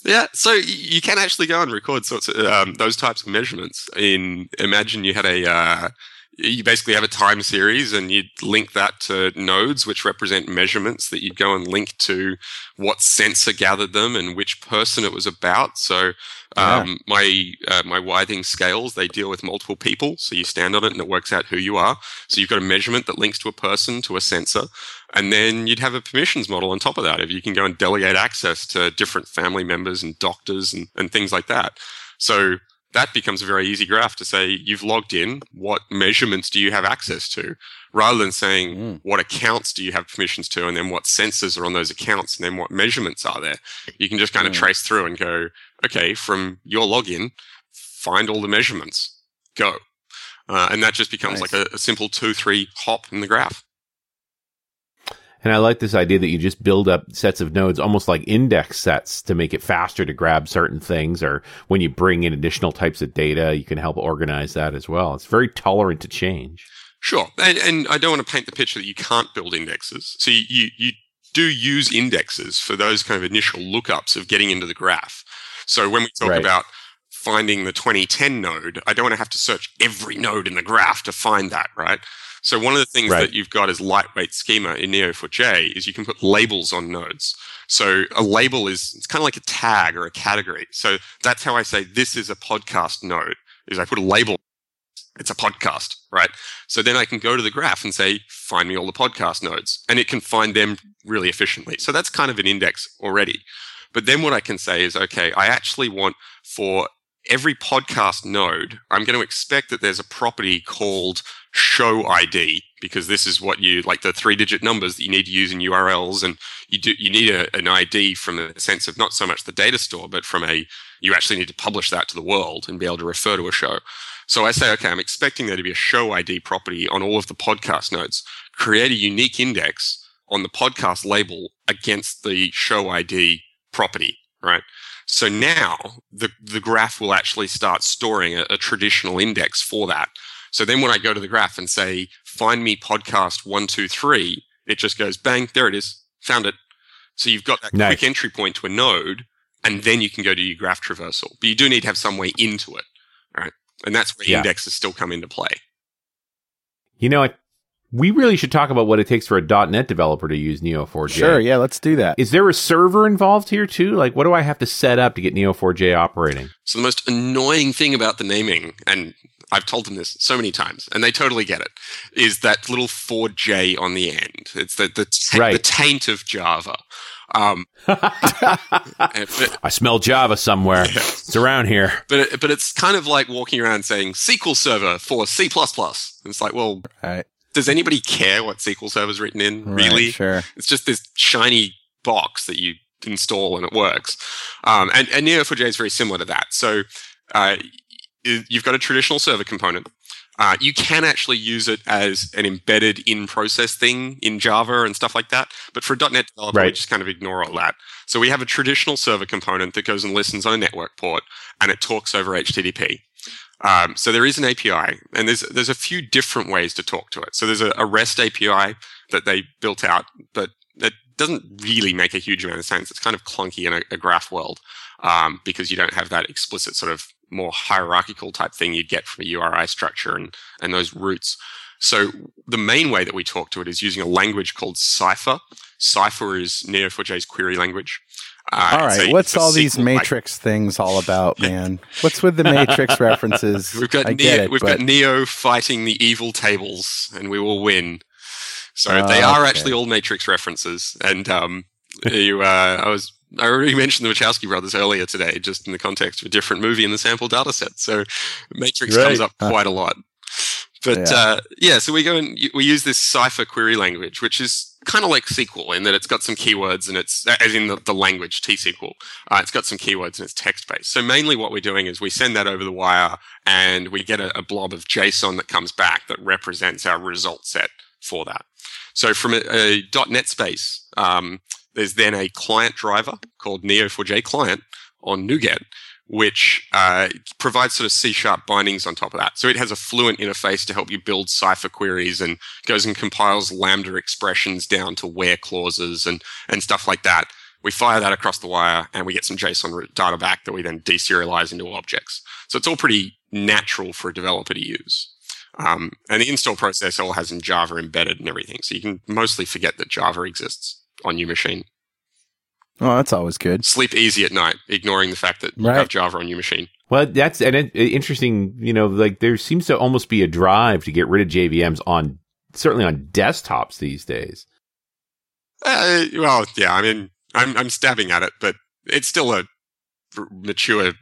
Yeah, so you can actually go and record sorts of um, those types of measurements. In imagine you had a uh, you basically have a time series, and you'd link that to nodes, which represent measurements that you'd go and link to what sensor gathered them and which person it was about. So um, my uh, my Withings scales they deal with multiple people, so you stand on it and it works out who you are. So you've got a measurement that links to a person to a sensor. And then you'd have a permissions model on top of that. If you can go and delegate access to different family members and doctors and, and things like that. So that becomes a very easy graph to say you've logged in. What measurements do you have access to? Rather than saying Mm. what accounts do you have permissions to and then what sensors are on those accounts and then what measurements are there. You can just kind of Mm. trace through and go, okay, from your login, find all the measurements. Go. Uh, and that just becomes Nice. like a, a simple two, three hop in the graph. And I like this idea that you just build up sets of nodes, almost like index sets, to make it faster to grab certain things. Or when you bring in additional types of data, you can help organize that as well. It's very tolerant to change. Sure. And, and I don't want to paint the picture that you can't build indexes. So you, you, you do use indexes for those kind of initial lookups of getting into the graph. So when we talk Right. about finding the 2010 node, I don't want to have to search every node in the graph to find that, right? So one of the things Right. that you've got is lightweight schema in Neo4j is you can put labels on nodes. So a label is it's kind of like a tag or a category. So that's how I say this is a podcast node. Is I put a label. It's a podcast, right? So then I can go to the graph and say, find me all the podcast nodes, and it can find them really efficiently. So that's kind of an index already. But then what I can say is, okay, I actually want for every podcast node, I'm going to expect that there's a property called show ID because this is what you like the three digit numbers that you need to use in URLs. And you do, you need a, an ID from the sense of not so much the data store, but from a, you actually need to publish that to the world and be able to refer to a show. So I say, okay, I'm expecting there to be a show ID property on all of the podcast nodes. Create a unique index on the podcast label against the show ID property, right? So now the, the graph will actually start storing a, a traditional index for that. So then when I go to the graph and say, find me podcast one, two, three, it just goes bang, there it is, found it. So you've got that Nice. quick entry point to a node, and then you can go to your graph traversal. But you do need to have some way into it, right? And that's where Yeah. indexes still come into play. You know, what? We really should talk about what it takes for a .NET developer to use Neo4j. Sure, yeah, let's do that. Is there a server involved here too? Like, what do I have to set up to get Neo4j operating? So the most annoying thing about the naming, and I've told them this so many times, and they totally get it, is that little 4J on the end. It's the the, ta- Right. the taint of Java. Um, and- but, I smell Java somewhere. It's around here. but it- but it's kind of like walking around saying SQL Server for C++. It's like, well, Right, does anybody care what SQL Server's written in? right, Really? Sure. It's just this shiny box that you install and it works. Um, and, and Neo4j is very similar to that. So uh, you've got a traditional server component. Uh, you can actually use it as an embedded in-process thing in Java and stuff like that. But for a .NET developer, we just kind of ignore all that. So we have a traditional server component that goes and listens on a network port, and it talks over HTTP. Um, so there is an API, and there's there's a few different ways to talk to it. So there's a, a REST API that they built out, but it doesn't really make a huge amount of sense. It's kind of clunky in a, a graph world um, because you don't have that explicit sort of more hierarchical type thing you'd get from a URI structure and and those routes. So the main way that we talk to it is using a language called Cypher. Cypher is Neo4j's query language. Uh, all right, a- what's all these SQL like- Matrix things all about, man? What's with the Matrix references? We've got I Neo, it, we've but got Neo fighting the evil tables, and we will win. So Oh, they are okay. actually all Matrix references, and um, you, uh, I was I already mentioned the Wachowski brothers earlier today, just in the context of a different movie in the sample data set. So Matrix Right. comes up quite a lot. But Yeah. Uh, yeah, so we go and we use this Cypher query language, which is kind of like SQL in that it's got some keywords and it's as in the, the language T SQL. Uh, it's got some keywords and it's text based. So mainly what we're doing is we send that over the wire and we get a, a blob of JSON that comes back that represents our result set for that. So from a, a .NET space, um, there's then a client driver called Neo4j client on NuGet, which uh, provides sort of C sharp bindings on top of that. So it has a fluent interface to help you build Cypher queries and goes and compiles Lambda expressions down to where clauses and, and stuff like that. We fire that across the wire and we get some JSON data back that we then deserialize into objects. So it's all pretty natural for a developer to use. Um, and the install process all has in Java embedded and everything. So you can mostly forget that Java exists on your machine. Oh, that's always good. Sleep easy at night, ignoring the fact that you have Java on your machine. Well, that's an interesting. You know, like there seems to almost be a drive to get rid of JVMs on certainly on desktops these days. Uh, well, yeah, I mean, I'm I'm stabbing at it, but it's still a mature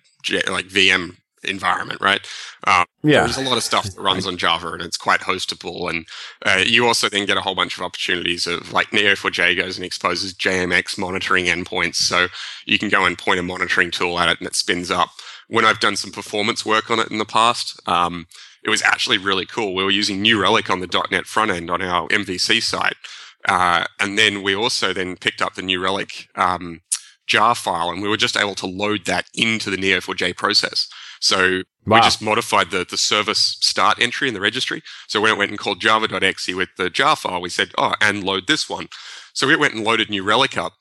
like VM environment, right? Uh, Yeah, There's a lot of stuff that runs on Java and it's quite hostable. And uh, you also then get a whole bunch of opportunities of like Neo4j goes and exposes JMX monitoring endpoints. So you can go and point a monitoring tool at it and it spins up. When I've done some performance work on it in the past, um, it was actually really cool. We were using New Relic on the .NET front end on our MVC site, Uh, and then we also then picked up the New Relic um, jar file and we were just able to load that into the Neo4j process. So Wow. we just modified the, the service start entry in the registry. So when it went and called java.exe with the jar file, we said, oh, and load this one. So it went and loaded New Relic up.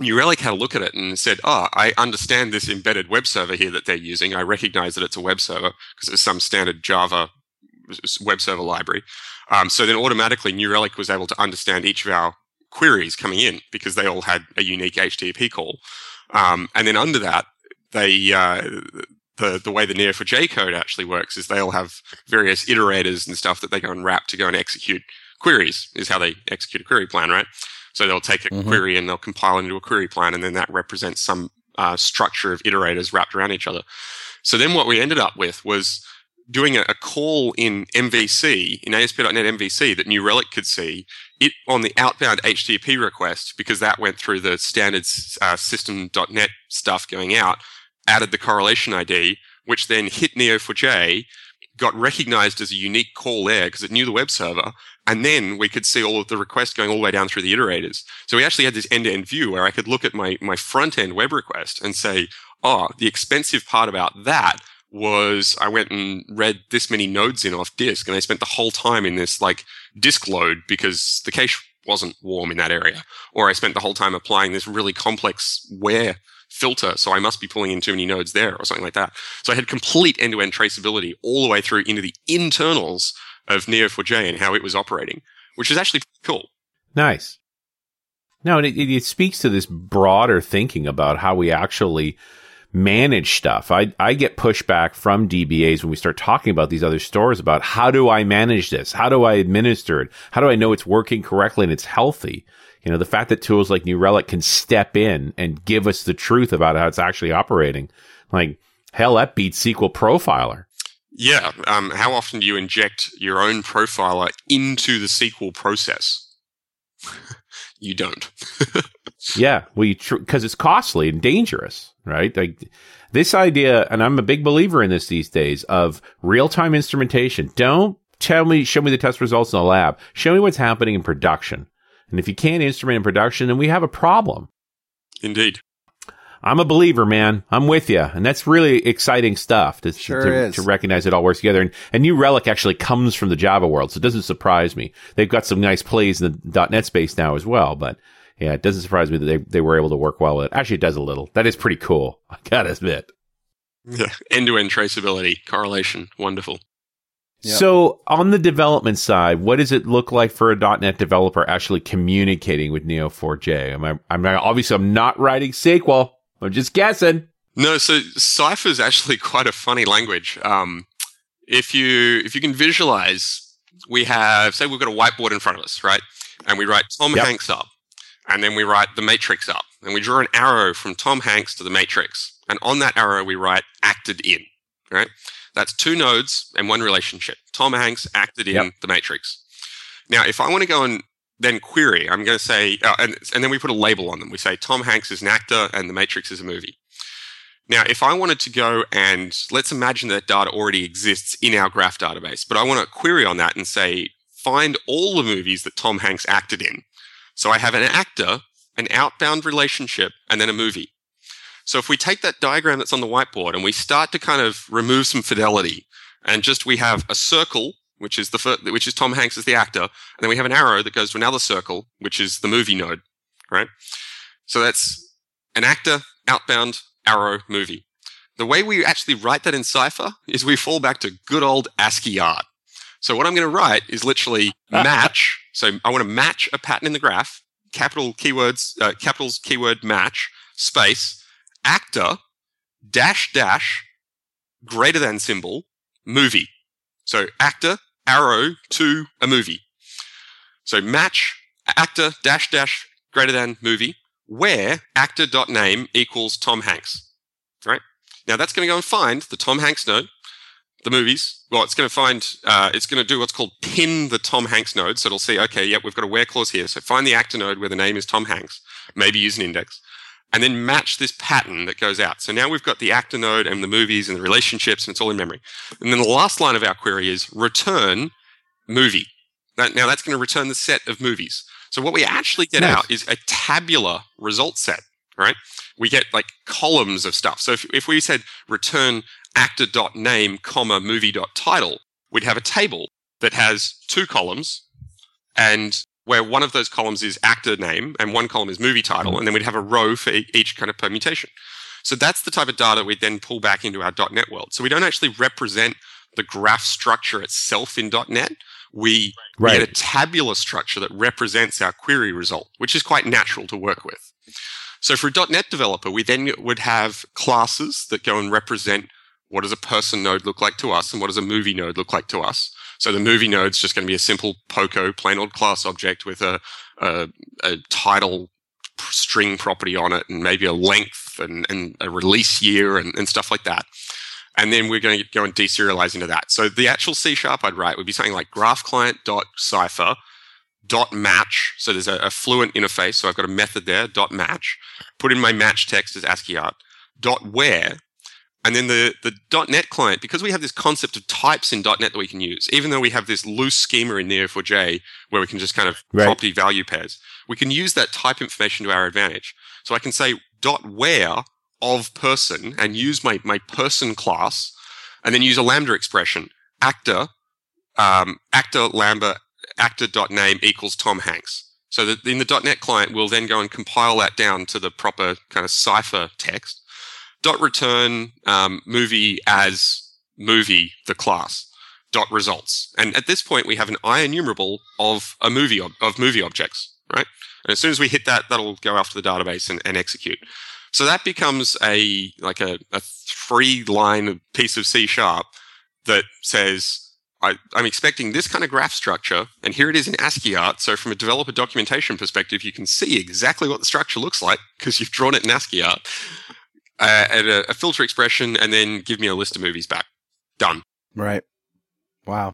New Relic had a look at it and said, oh, I understand this embedded web server here that they're using. I recognize that it's a web server because it's some standard Java web server library. Um, so then automatically New Relic was able to understand each of our queries coming in because they all had a unique HTTP call. Um, and then under that, they, uh, the, the way the Neo4j code actually works is they all have various iterators and stuff that they go and wrap to go and execute queries is how they execute a query plan, right? So they'll take a Mhm. query and they'll compile it into a query plan and then that represents some uh, structure of iterators wrapped around each other. So then what we ended up with was doing a, a call in MVC, in ASP.NET MVC that New Relic could see it on the outbound HTTP request because that went through the standard uh, system.NET stuff going out, added the correlation ID, which then hit Neo4j, got recognized as a unique call there because it knew the web server. And then we could see all of the requests going all the way down through the iterators. So we actually had this end to end view where I could look at my, my front end web request and say, oh, the expensive part about that was I went and read this many nodes in off disk and I spent the whole time in this like disk load because the cache wasn't warm in that area. Or I spent the whole time applying this really complex where filter. So I must be pulling in too many nodes there or something like that. So I had complete end to end traceability all the way through into the internals of Neo4j and how it was operating, which is actually cool. Nice. No, and it, it, speaks to this broader thinking about how we actually manage stuff. I, I get pushback from DBAs when we start talking about these other stores about how do I manage this? How do I administer it? How do I know it's working correctly and it's healthy? You know, the fact that tools like New Relic can step in and give us the truth about how it's actually operating. Like, hell, that beats SQL Profiler. Yeah. Um, how often do you inject your own profiler into the SQL process? you don't. Yeah, we because it's costly and dangerous, right? Like this idea, and I'm a big believer in this these days of real time instrumentation. Don't tell me, show me the test results in the lab. Show me what's happening in production. And if you can't instrument in production, then we have a problem. Indeed. I'm a believer, man. I'm with you, and that's really exciting stuff to Sure to, to recognize it all works together. And, and New Relic actually comes from the Java world, so it doesn't surprise me. They've got some nice plays in the .NET space now as well, but yeah, it doesn't surprise me that they they were able to work well with it. Actually, it does a little. That is pretty cool. I gotta admit. Yeah. End to end traceability, correlation. Wonderful. Yep. So on the development side, what does it look like for a .NET developer actually communicating with Neo4j? Am I? I'm not, obviously I'm not writing SQL. I'm just guessing. No, so Cypher is actually quite a funny language. Um, if you if you can visualize, we have say we've got a whiteboard in front of us, right? And we write Tom Yep. Hanks up, and then we write the matrix up, and we draw an arrow from Tom Hanks to the matrix, and on that arrow we write acted in. Right? That's two nodes and one relationship. Tom Hanks acted in Yep. the matrix. Now, if I want to go and then query, I'm going to say, uh, and, and then we put a label on them. We say Tom Hanks is an actor and the Matrix is a movie. Now, if I wanted to go and let's imagine that data already exists in our graph database, but I want to query on that and say, find all the movies that Tom Hanks acted in. So I have an actor, an outbound relationship, and then a movie. So if we take that diagram that's on the whiteboard and we start to kind of remove some fidelity and just we have a circle, which is the which is Tom Hanks as the actor, and then we have an arrow that goes to another circle, which is the movie node, right? So that's an actor, outbound, arrow, movie. The way we actually write that in Cypher is we fall back to good old ASCII art. So what I'm going to write is literally match. So I want to match a pattern in the graph, capital keywords, uh, capitals keyword match, space, actor, dash dash, greater than symbol, movie. So actor, arrow to a movie. So match actor dash dash greater than movie where actor dot name equals Tom Hanks. Right? Now that's going to go and find the Tom Hanks node, the movies. Well, it's going to find, uh, it's going to do what's called pin the Tom Hanks node. So it'll see, okay, yep, we've got a where clause here. So find the actor node where the name is Tom Hanks, maybe use an index, and then match this pattern that goes out. So now we've got the actor node and the movies and the relationships, and it's all in memory. And then the last line of our query is return movie. Now that's going to return the set of movies. So what we actually get Nice. out is a tabular result set, right? We get like columns of stuff. So if, if we said return actor.name, comma, movie.title, we'd have a table that has two columns and where one of those columns is actor name and one column is movie title. Mm. And then we'd have a row for each kind of permutation. So that's the type of data we'd then pull back into our .NET world. So we don't actually represent the graph structure itself in .NET. We, we Right. get a tabular structure that represents our query result, which is quite natural to work with. So for a .NET developer, we then would have classes that go and represent what does a person node look like to us and what does a movie node look like to us. So the movie node's just going to be a simple POCO plain old class object with a, a, a title string property on it and maybe a length and, and a release year and, and stuff like that. And then we're going to go and deserialize into that. So the actual C sharp I'd write would be something like graphclient.Cypher dot match. So there's a, a fluent interface. So I've got a method there, dot match. Put in my match text as ASCII art. Dot where. And then the, the .NET client, because we have this concept of types in .NET that we can use, even though we have this loose schema in Neo4j where we can just kind of Right. property value pairs, we can use that type information to our advantage. So I can say dot where of person and use my, my person class and then use a lambda expression. Actor, um, actor lambda, actor dot name equals Tom Hanks. So that in the .NET client, we'll then go and compile that down to the proper kind of Cypher text. Dot return um, movie as movie the class. Dot results. And at this point, we have an IEnumerable of a movie ob- of movie objects, right? And as soon as we hit that, that'll go to the database and, and execute. So that becomes a like a, a three line piece of C sharp that says I, I'm expecting this kind of graph structure, and here it is in ASCII art. So from a developer documentation perspective, you can see exactly what the structure looks like because you've drawn it in ASCII art. Uh, and a, a filter expression, and then give me a list of movies back. Done. Right. Wow.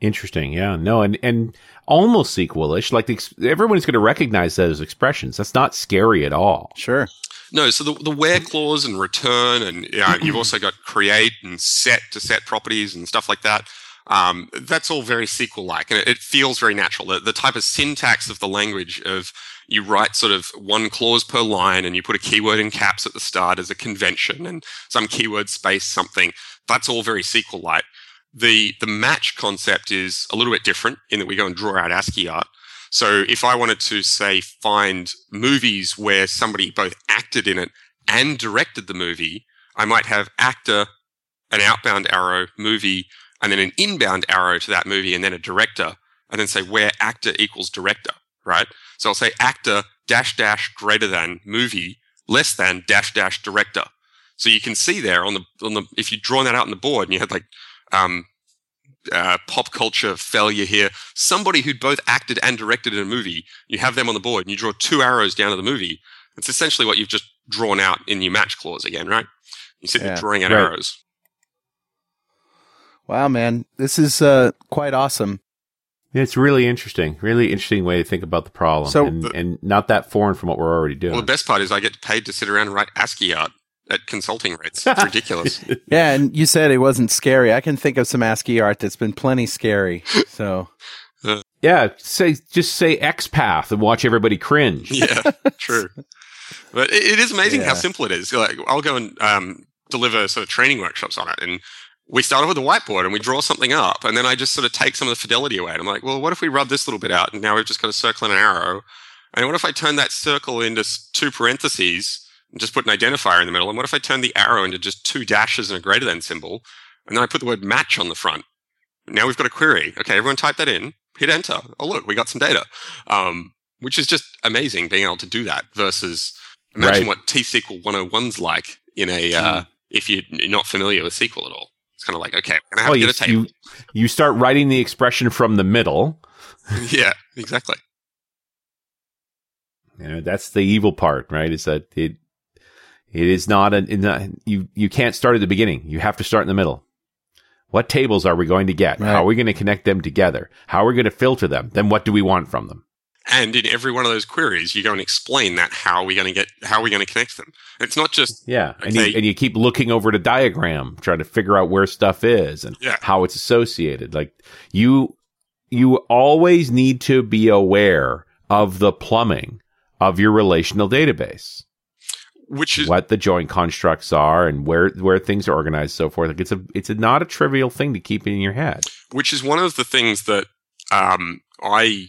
Interesting. Yeah. No, and and almost SQL-ish. Like the, everyone's going to recognize those expressions. That's not scary at all. Sure. No, so the, the where clause and return, and you know, you've also got create and set to set properties and stuff like that. Um, that's all very SQL like, and it, it feels very natural. The, the type of syntax of the language of you write sort of one clause per line and you put a keyword in caps at the start as a convention and some keyword space something. That's all very SQL like. The, the match concept is a little bit different in that we go and draw out ASCII art. So if I wanted to say find movies where somebody both acted in it and directed the movie, I might have actor, an outbound arrow, movie, and then an inbound arrow to that movie, and then a director, and then say where actor equals director, right? So I'll say actor dash dash greater than movie less than dash dash director. So you can see there on the on the if you drawn that out on the board and you had like um, uh, pop culture failure here. Somebody who'd both acted and directed in a movie, you have them on the board and you draw two arrows down to the movie. It's essentially what you've just drawn out in your match clause again, right? You sit there Yeah. drawing out Right. arrows. Wow, man, this is uh, quite awesome. It's really interesting. Really interesting way to think about the problem, So- and, and not that foreign from what we're already doing. Well, the best part is I get paid to sit around and write ASCII art at consulting rates. It's ridiculous. Yeah, and you said it wasn't scary. I can think of some ASCII art that's been plenty scary. So yeah, say just say XPath and watch everybody cringe. yeah, true. But it, it is amazing how simple it is. Like I'll go and um, deliver sort of training workshops on it, and we start off with a whiteboard and we draw something up, and then I just sort of take some of the fidelity away. And I'm like, well, what if we rub this little bit out, and now we've just got a circle and an arrow, and what if I turn that circle into two parentheses and just put an identifier in the middle, and what if I turn the arrow into just two dashes and a greater than symbol, and then I put the word match on the front. Now we've got a query. Okay, everyone type that in, hit enter. Oh look, we got some data. Um, which is just amazing being able to do that versus imagine Right. what T-SQL 101's like in a, uh, if you're not familiar with SQL at all. It's kind of like, okay, we're going to have Well, to you, get a table. you you start writing the expression from the middle. yeah, exactly. You know, that's the evil part, right? Is that it it is not an in the, you you can't start at the beginning. You have to start in the middle. What tables are we going to get? Right. How are we going to connect them together? How are we going to filter them? Then what do we want from them? And in every one of those queries, you go and explain that how are we going to get, how are we going to connect them? It's not just, Yeah, and you, and you keep looking over the diagram, trying to figure out where stuff is and Yeah. how it's associated. Like you, you always need to be aware of the plumbing of your relational database, which is, what the joint constructs are, and where where things are organized, so forth. Like it's a it's a, not a trivial thing to keep in your head. which is one of the things that um, I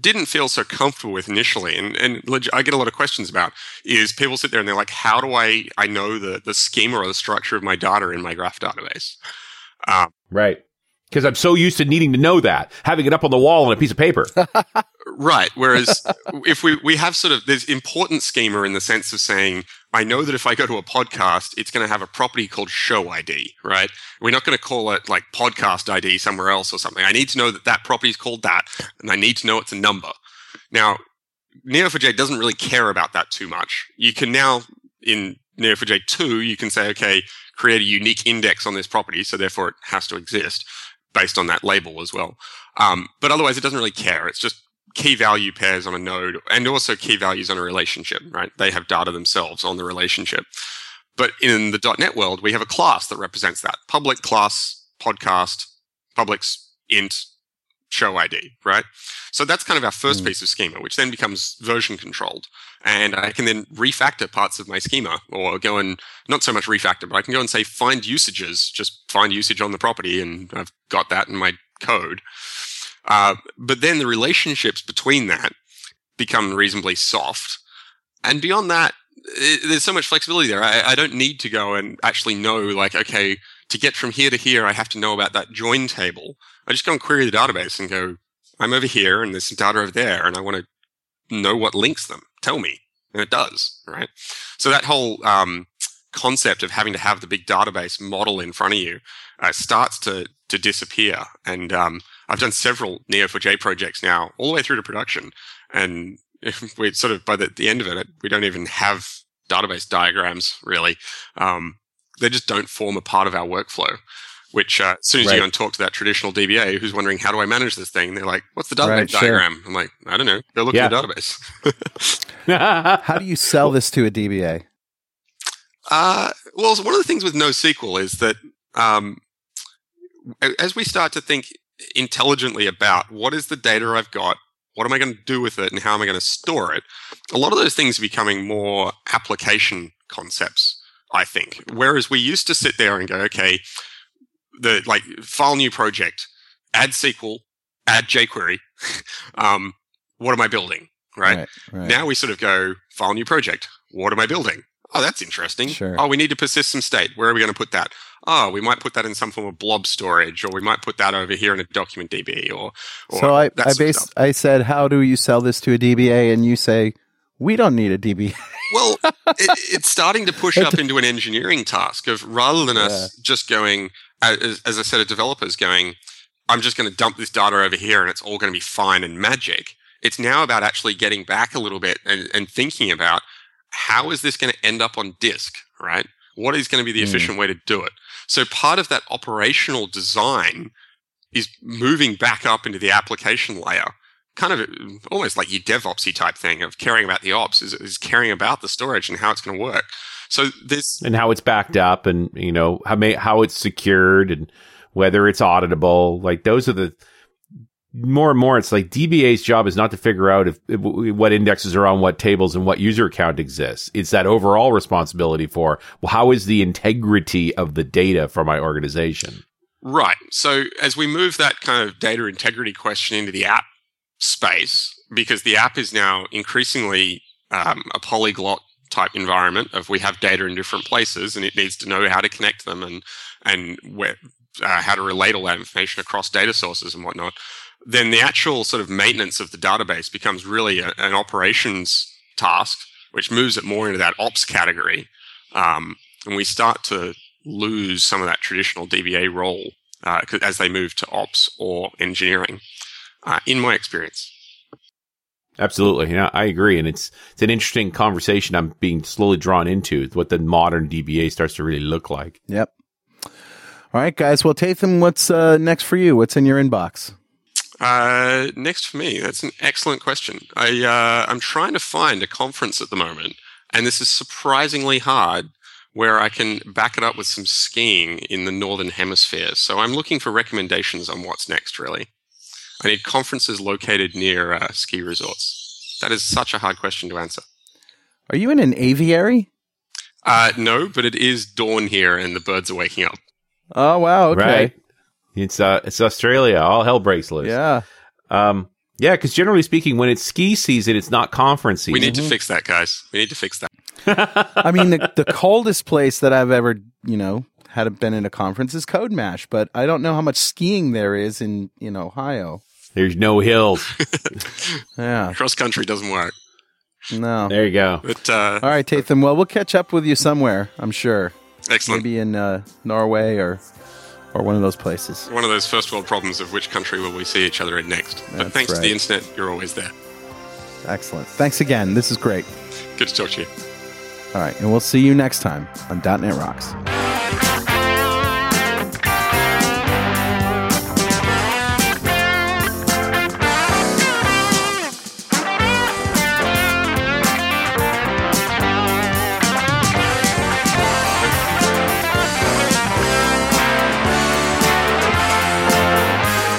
didn't feel so comfortable with initially, and and leg- I get a lot of questions about is people sit there and they're like, how do I I know the the schema or the structure of my data in my graph database? Um, Right. Because I'm so used to needing to know that, having it up on the wall on a piece of paper. right. Whereas if we we have sort of there's important schema in the sense of saying I know that if I go to a podcast, it's going to have a property called show ID, right? We're not going to call it like podcast ID somewhere else or something. I need to know that that property is called that, and I need to know it's a number. Now, Neo4j doesn't really care about that too much. You can now in Neo4j 2, you can say, okay, create a unique index on this property, so therefore it has to exist based on that label as well. Um, but otherwise, it doesn't really care. It's just key value pairs on a node and also key values on a relationship, right? They have data themselves on the relationship. But in the .NET world, we have a class that represents that. Public class, podcast, public's int, show ID, right? So that's kind of our first Mm. piece of schema, which then becomes version controlled. And I can then refactor parts of my schema or go and not so much refactor, but I can go and say find usages, just find usage on the property. And I've got that in my code. Uh, but then the relationships between that become reasonably soft. And beyond that, i there's so much flexibility there. I, I don't need to go and actually know, like, okay, to get from here to here, I have to know about that join table. I just go and query the database and go, I'm over here and there's some data over there, and I want to know what links them. Tell me. And it does, right? So that whole um, concept of having to have the big database model in front of you uh, starts to to disappear. And um, I've done several Neo4j projects now, all the way through to production, and we're sort of by the, the end of it, we don't even have database diagrams really. Um, they just don't form a part of our workflow. Which, uh, as soon as Right. you go and talk to that traditional DBA who's wondering how do I manage this thing, they're like, "What's the database Right, sure. diagram?" I'm like, "I don't know. Go look Yeah. in the database." how do you sell this to a DBA? Uh, well, so one of the things with NoSQL is that um, as we start to think intelligently about what is the data I've got, what am I going to do with it, and how am I going to store it, a lot of those things are becoming more application concepts, I think. Whereas we used to sit there and go, okay, the like file new project, add SQL, add jQuery. um, what am I building? Right? right. Now we sort of go file new project. What am I building? Oh, that's interesting. Sure. Oh, we need to persist some state. Where are we going to put that? Oh, we might put that in some form of blob storage, or we might put that over here in a document DB, or, or so I, I based. I said, how do you sell this to a DBA? And you say, we don't need a DBA. Well, it, it's starting to push up into an engineering task of rather than us just going, as, as a set of developers going, I'm just going to dump this data over here and it's all going to be fine and magic. It's now about actually getting back a little bit and, and thinking about how is this going to end up on disk, right? What is going to be the Mm. efficient way to do it? So part of that operational design is moving back up into the application layer, kind of almost like your DevOpsy type thing of caring about the ops is, is caring about the storage and how it's going to work. So this and how it's backed up and you know how may, how it's secured and whether it's auditable like those are the more and more it's like DBA's job is not to figure out if, if what indexes are on what tables and what user account exists it's that overall responsibility for well how is the integrity of the data for my organization Right. So as we move that kind of data integrity question into the app space, because the app is now increasingly um, a polyglot type environment of we have data in different places and it needs to know how to connect them and and where uh, how to relate all that information across data sources and whatnot. Then the actual sort of maintenance of the database becomes really a, an operations task, which moves it more into that ops category. Um, and we start to lose some of that traditional DBA role uh, 'cause- as they move to ops or engineering, uh, in my experience. absolutely yeah I agree and it's it's an interesting conversation I'm being slowly drawn into what the modern DBA starts to really look like Yep. All right, guys. Well, Tatham, what's uh, next for you? What's in your inbox? Uh, next for me, that's an excellent question. I uh, I'm trying to find a conference at the moment, and this is surprisingly hard. Where I can back it up with some skiing in the northern hemisphere. So I'm looking for recommendations on what's next. Really, I need conferences located near uh, ski resorts. That is such a hard question to answer. Are you in an aviary? Uh, no, but it is dawn here, and the birds are waking up. Oh wow. Okay. right it's uh it's Australia all hell breaks loose Yeah. Um, yeah, because generally speaking, when it's ski season, it's not conference season. We need to fix that, guys. We need to fix that. I mean, the, the coldest place that I've ever, you know, had been in a conference is CodeMash, but I don't know how much skiing there is in in Ohio. There's no hills. Yeah. Cross country doesn't work. No. there you go. But uh, All right, Tatham. Well, we'll catch up with you somewhere. I'm sure. excellent. Maybe in uh, Norway or or one of those places. One of those first world problems of which country will we see each other in next. but That's thanks to the internet, you're always there. Excellent. Thanks again. This is great. Good to talk to you. All right, and we'll see you next time on .NET Rocks.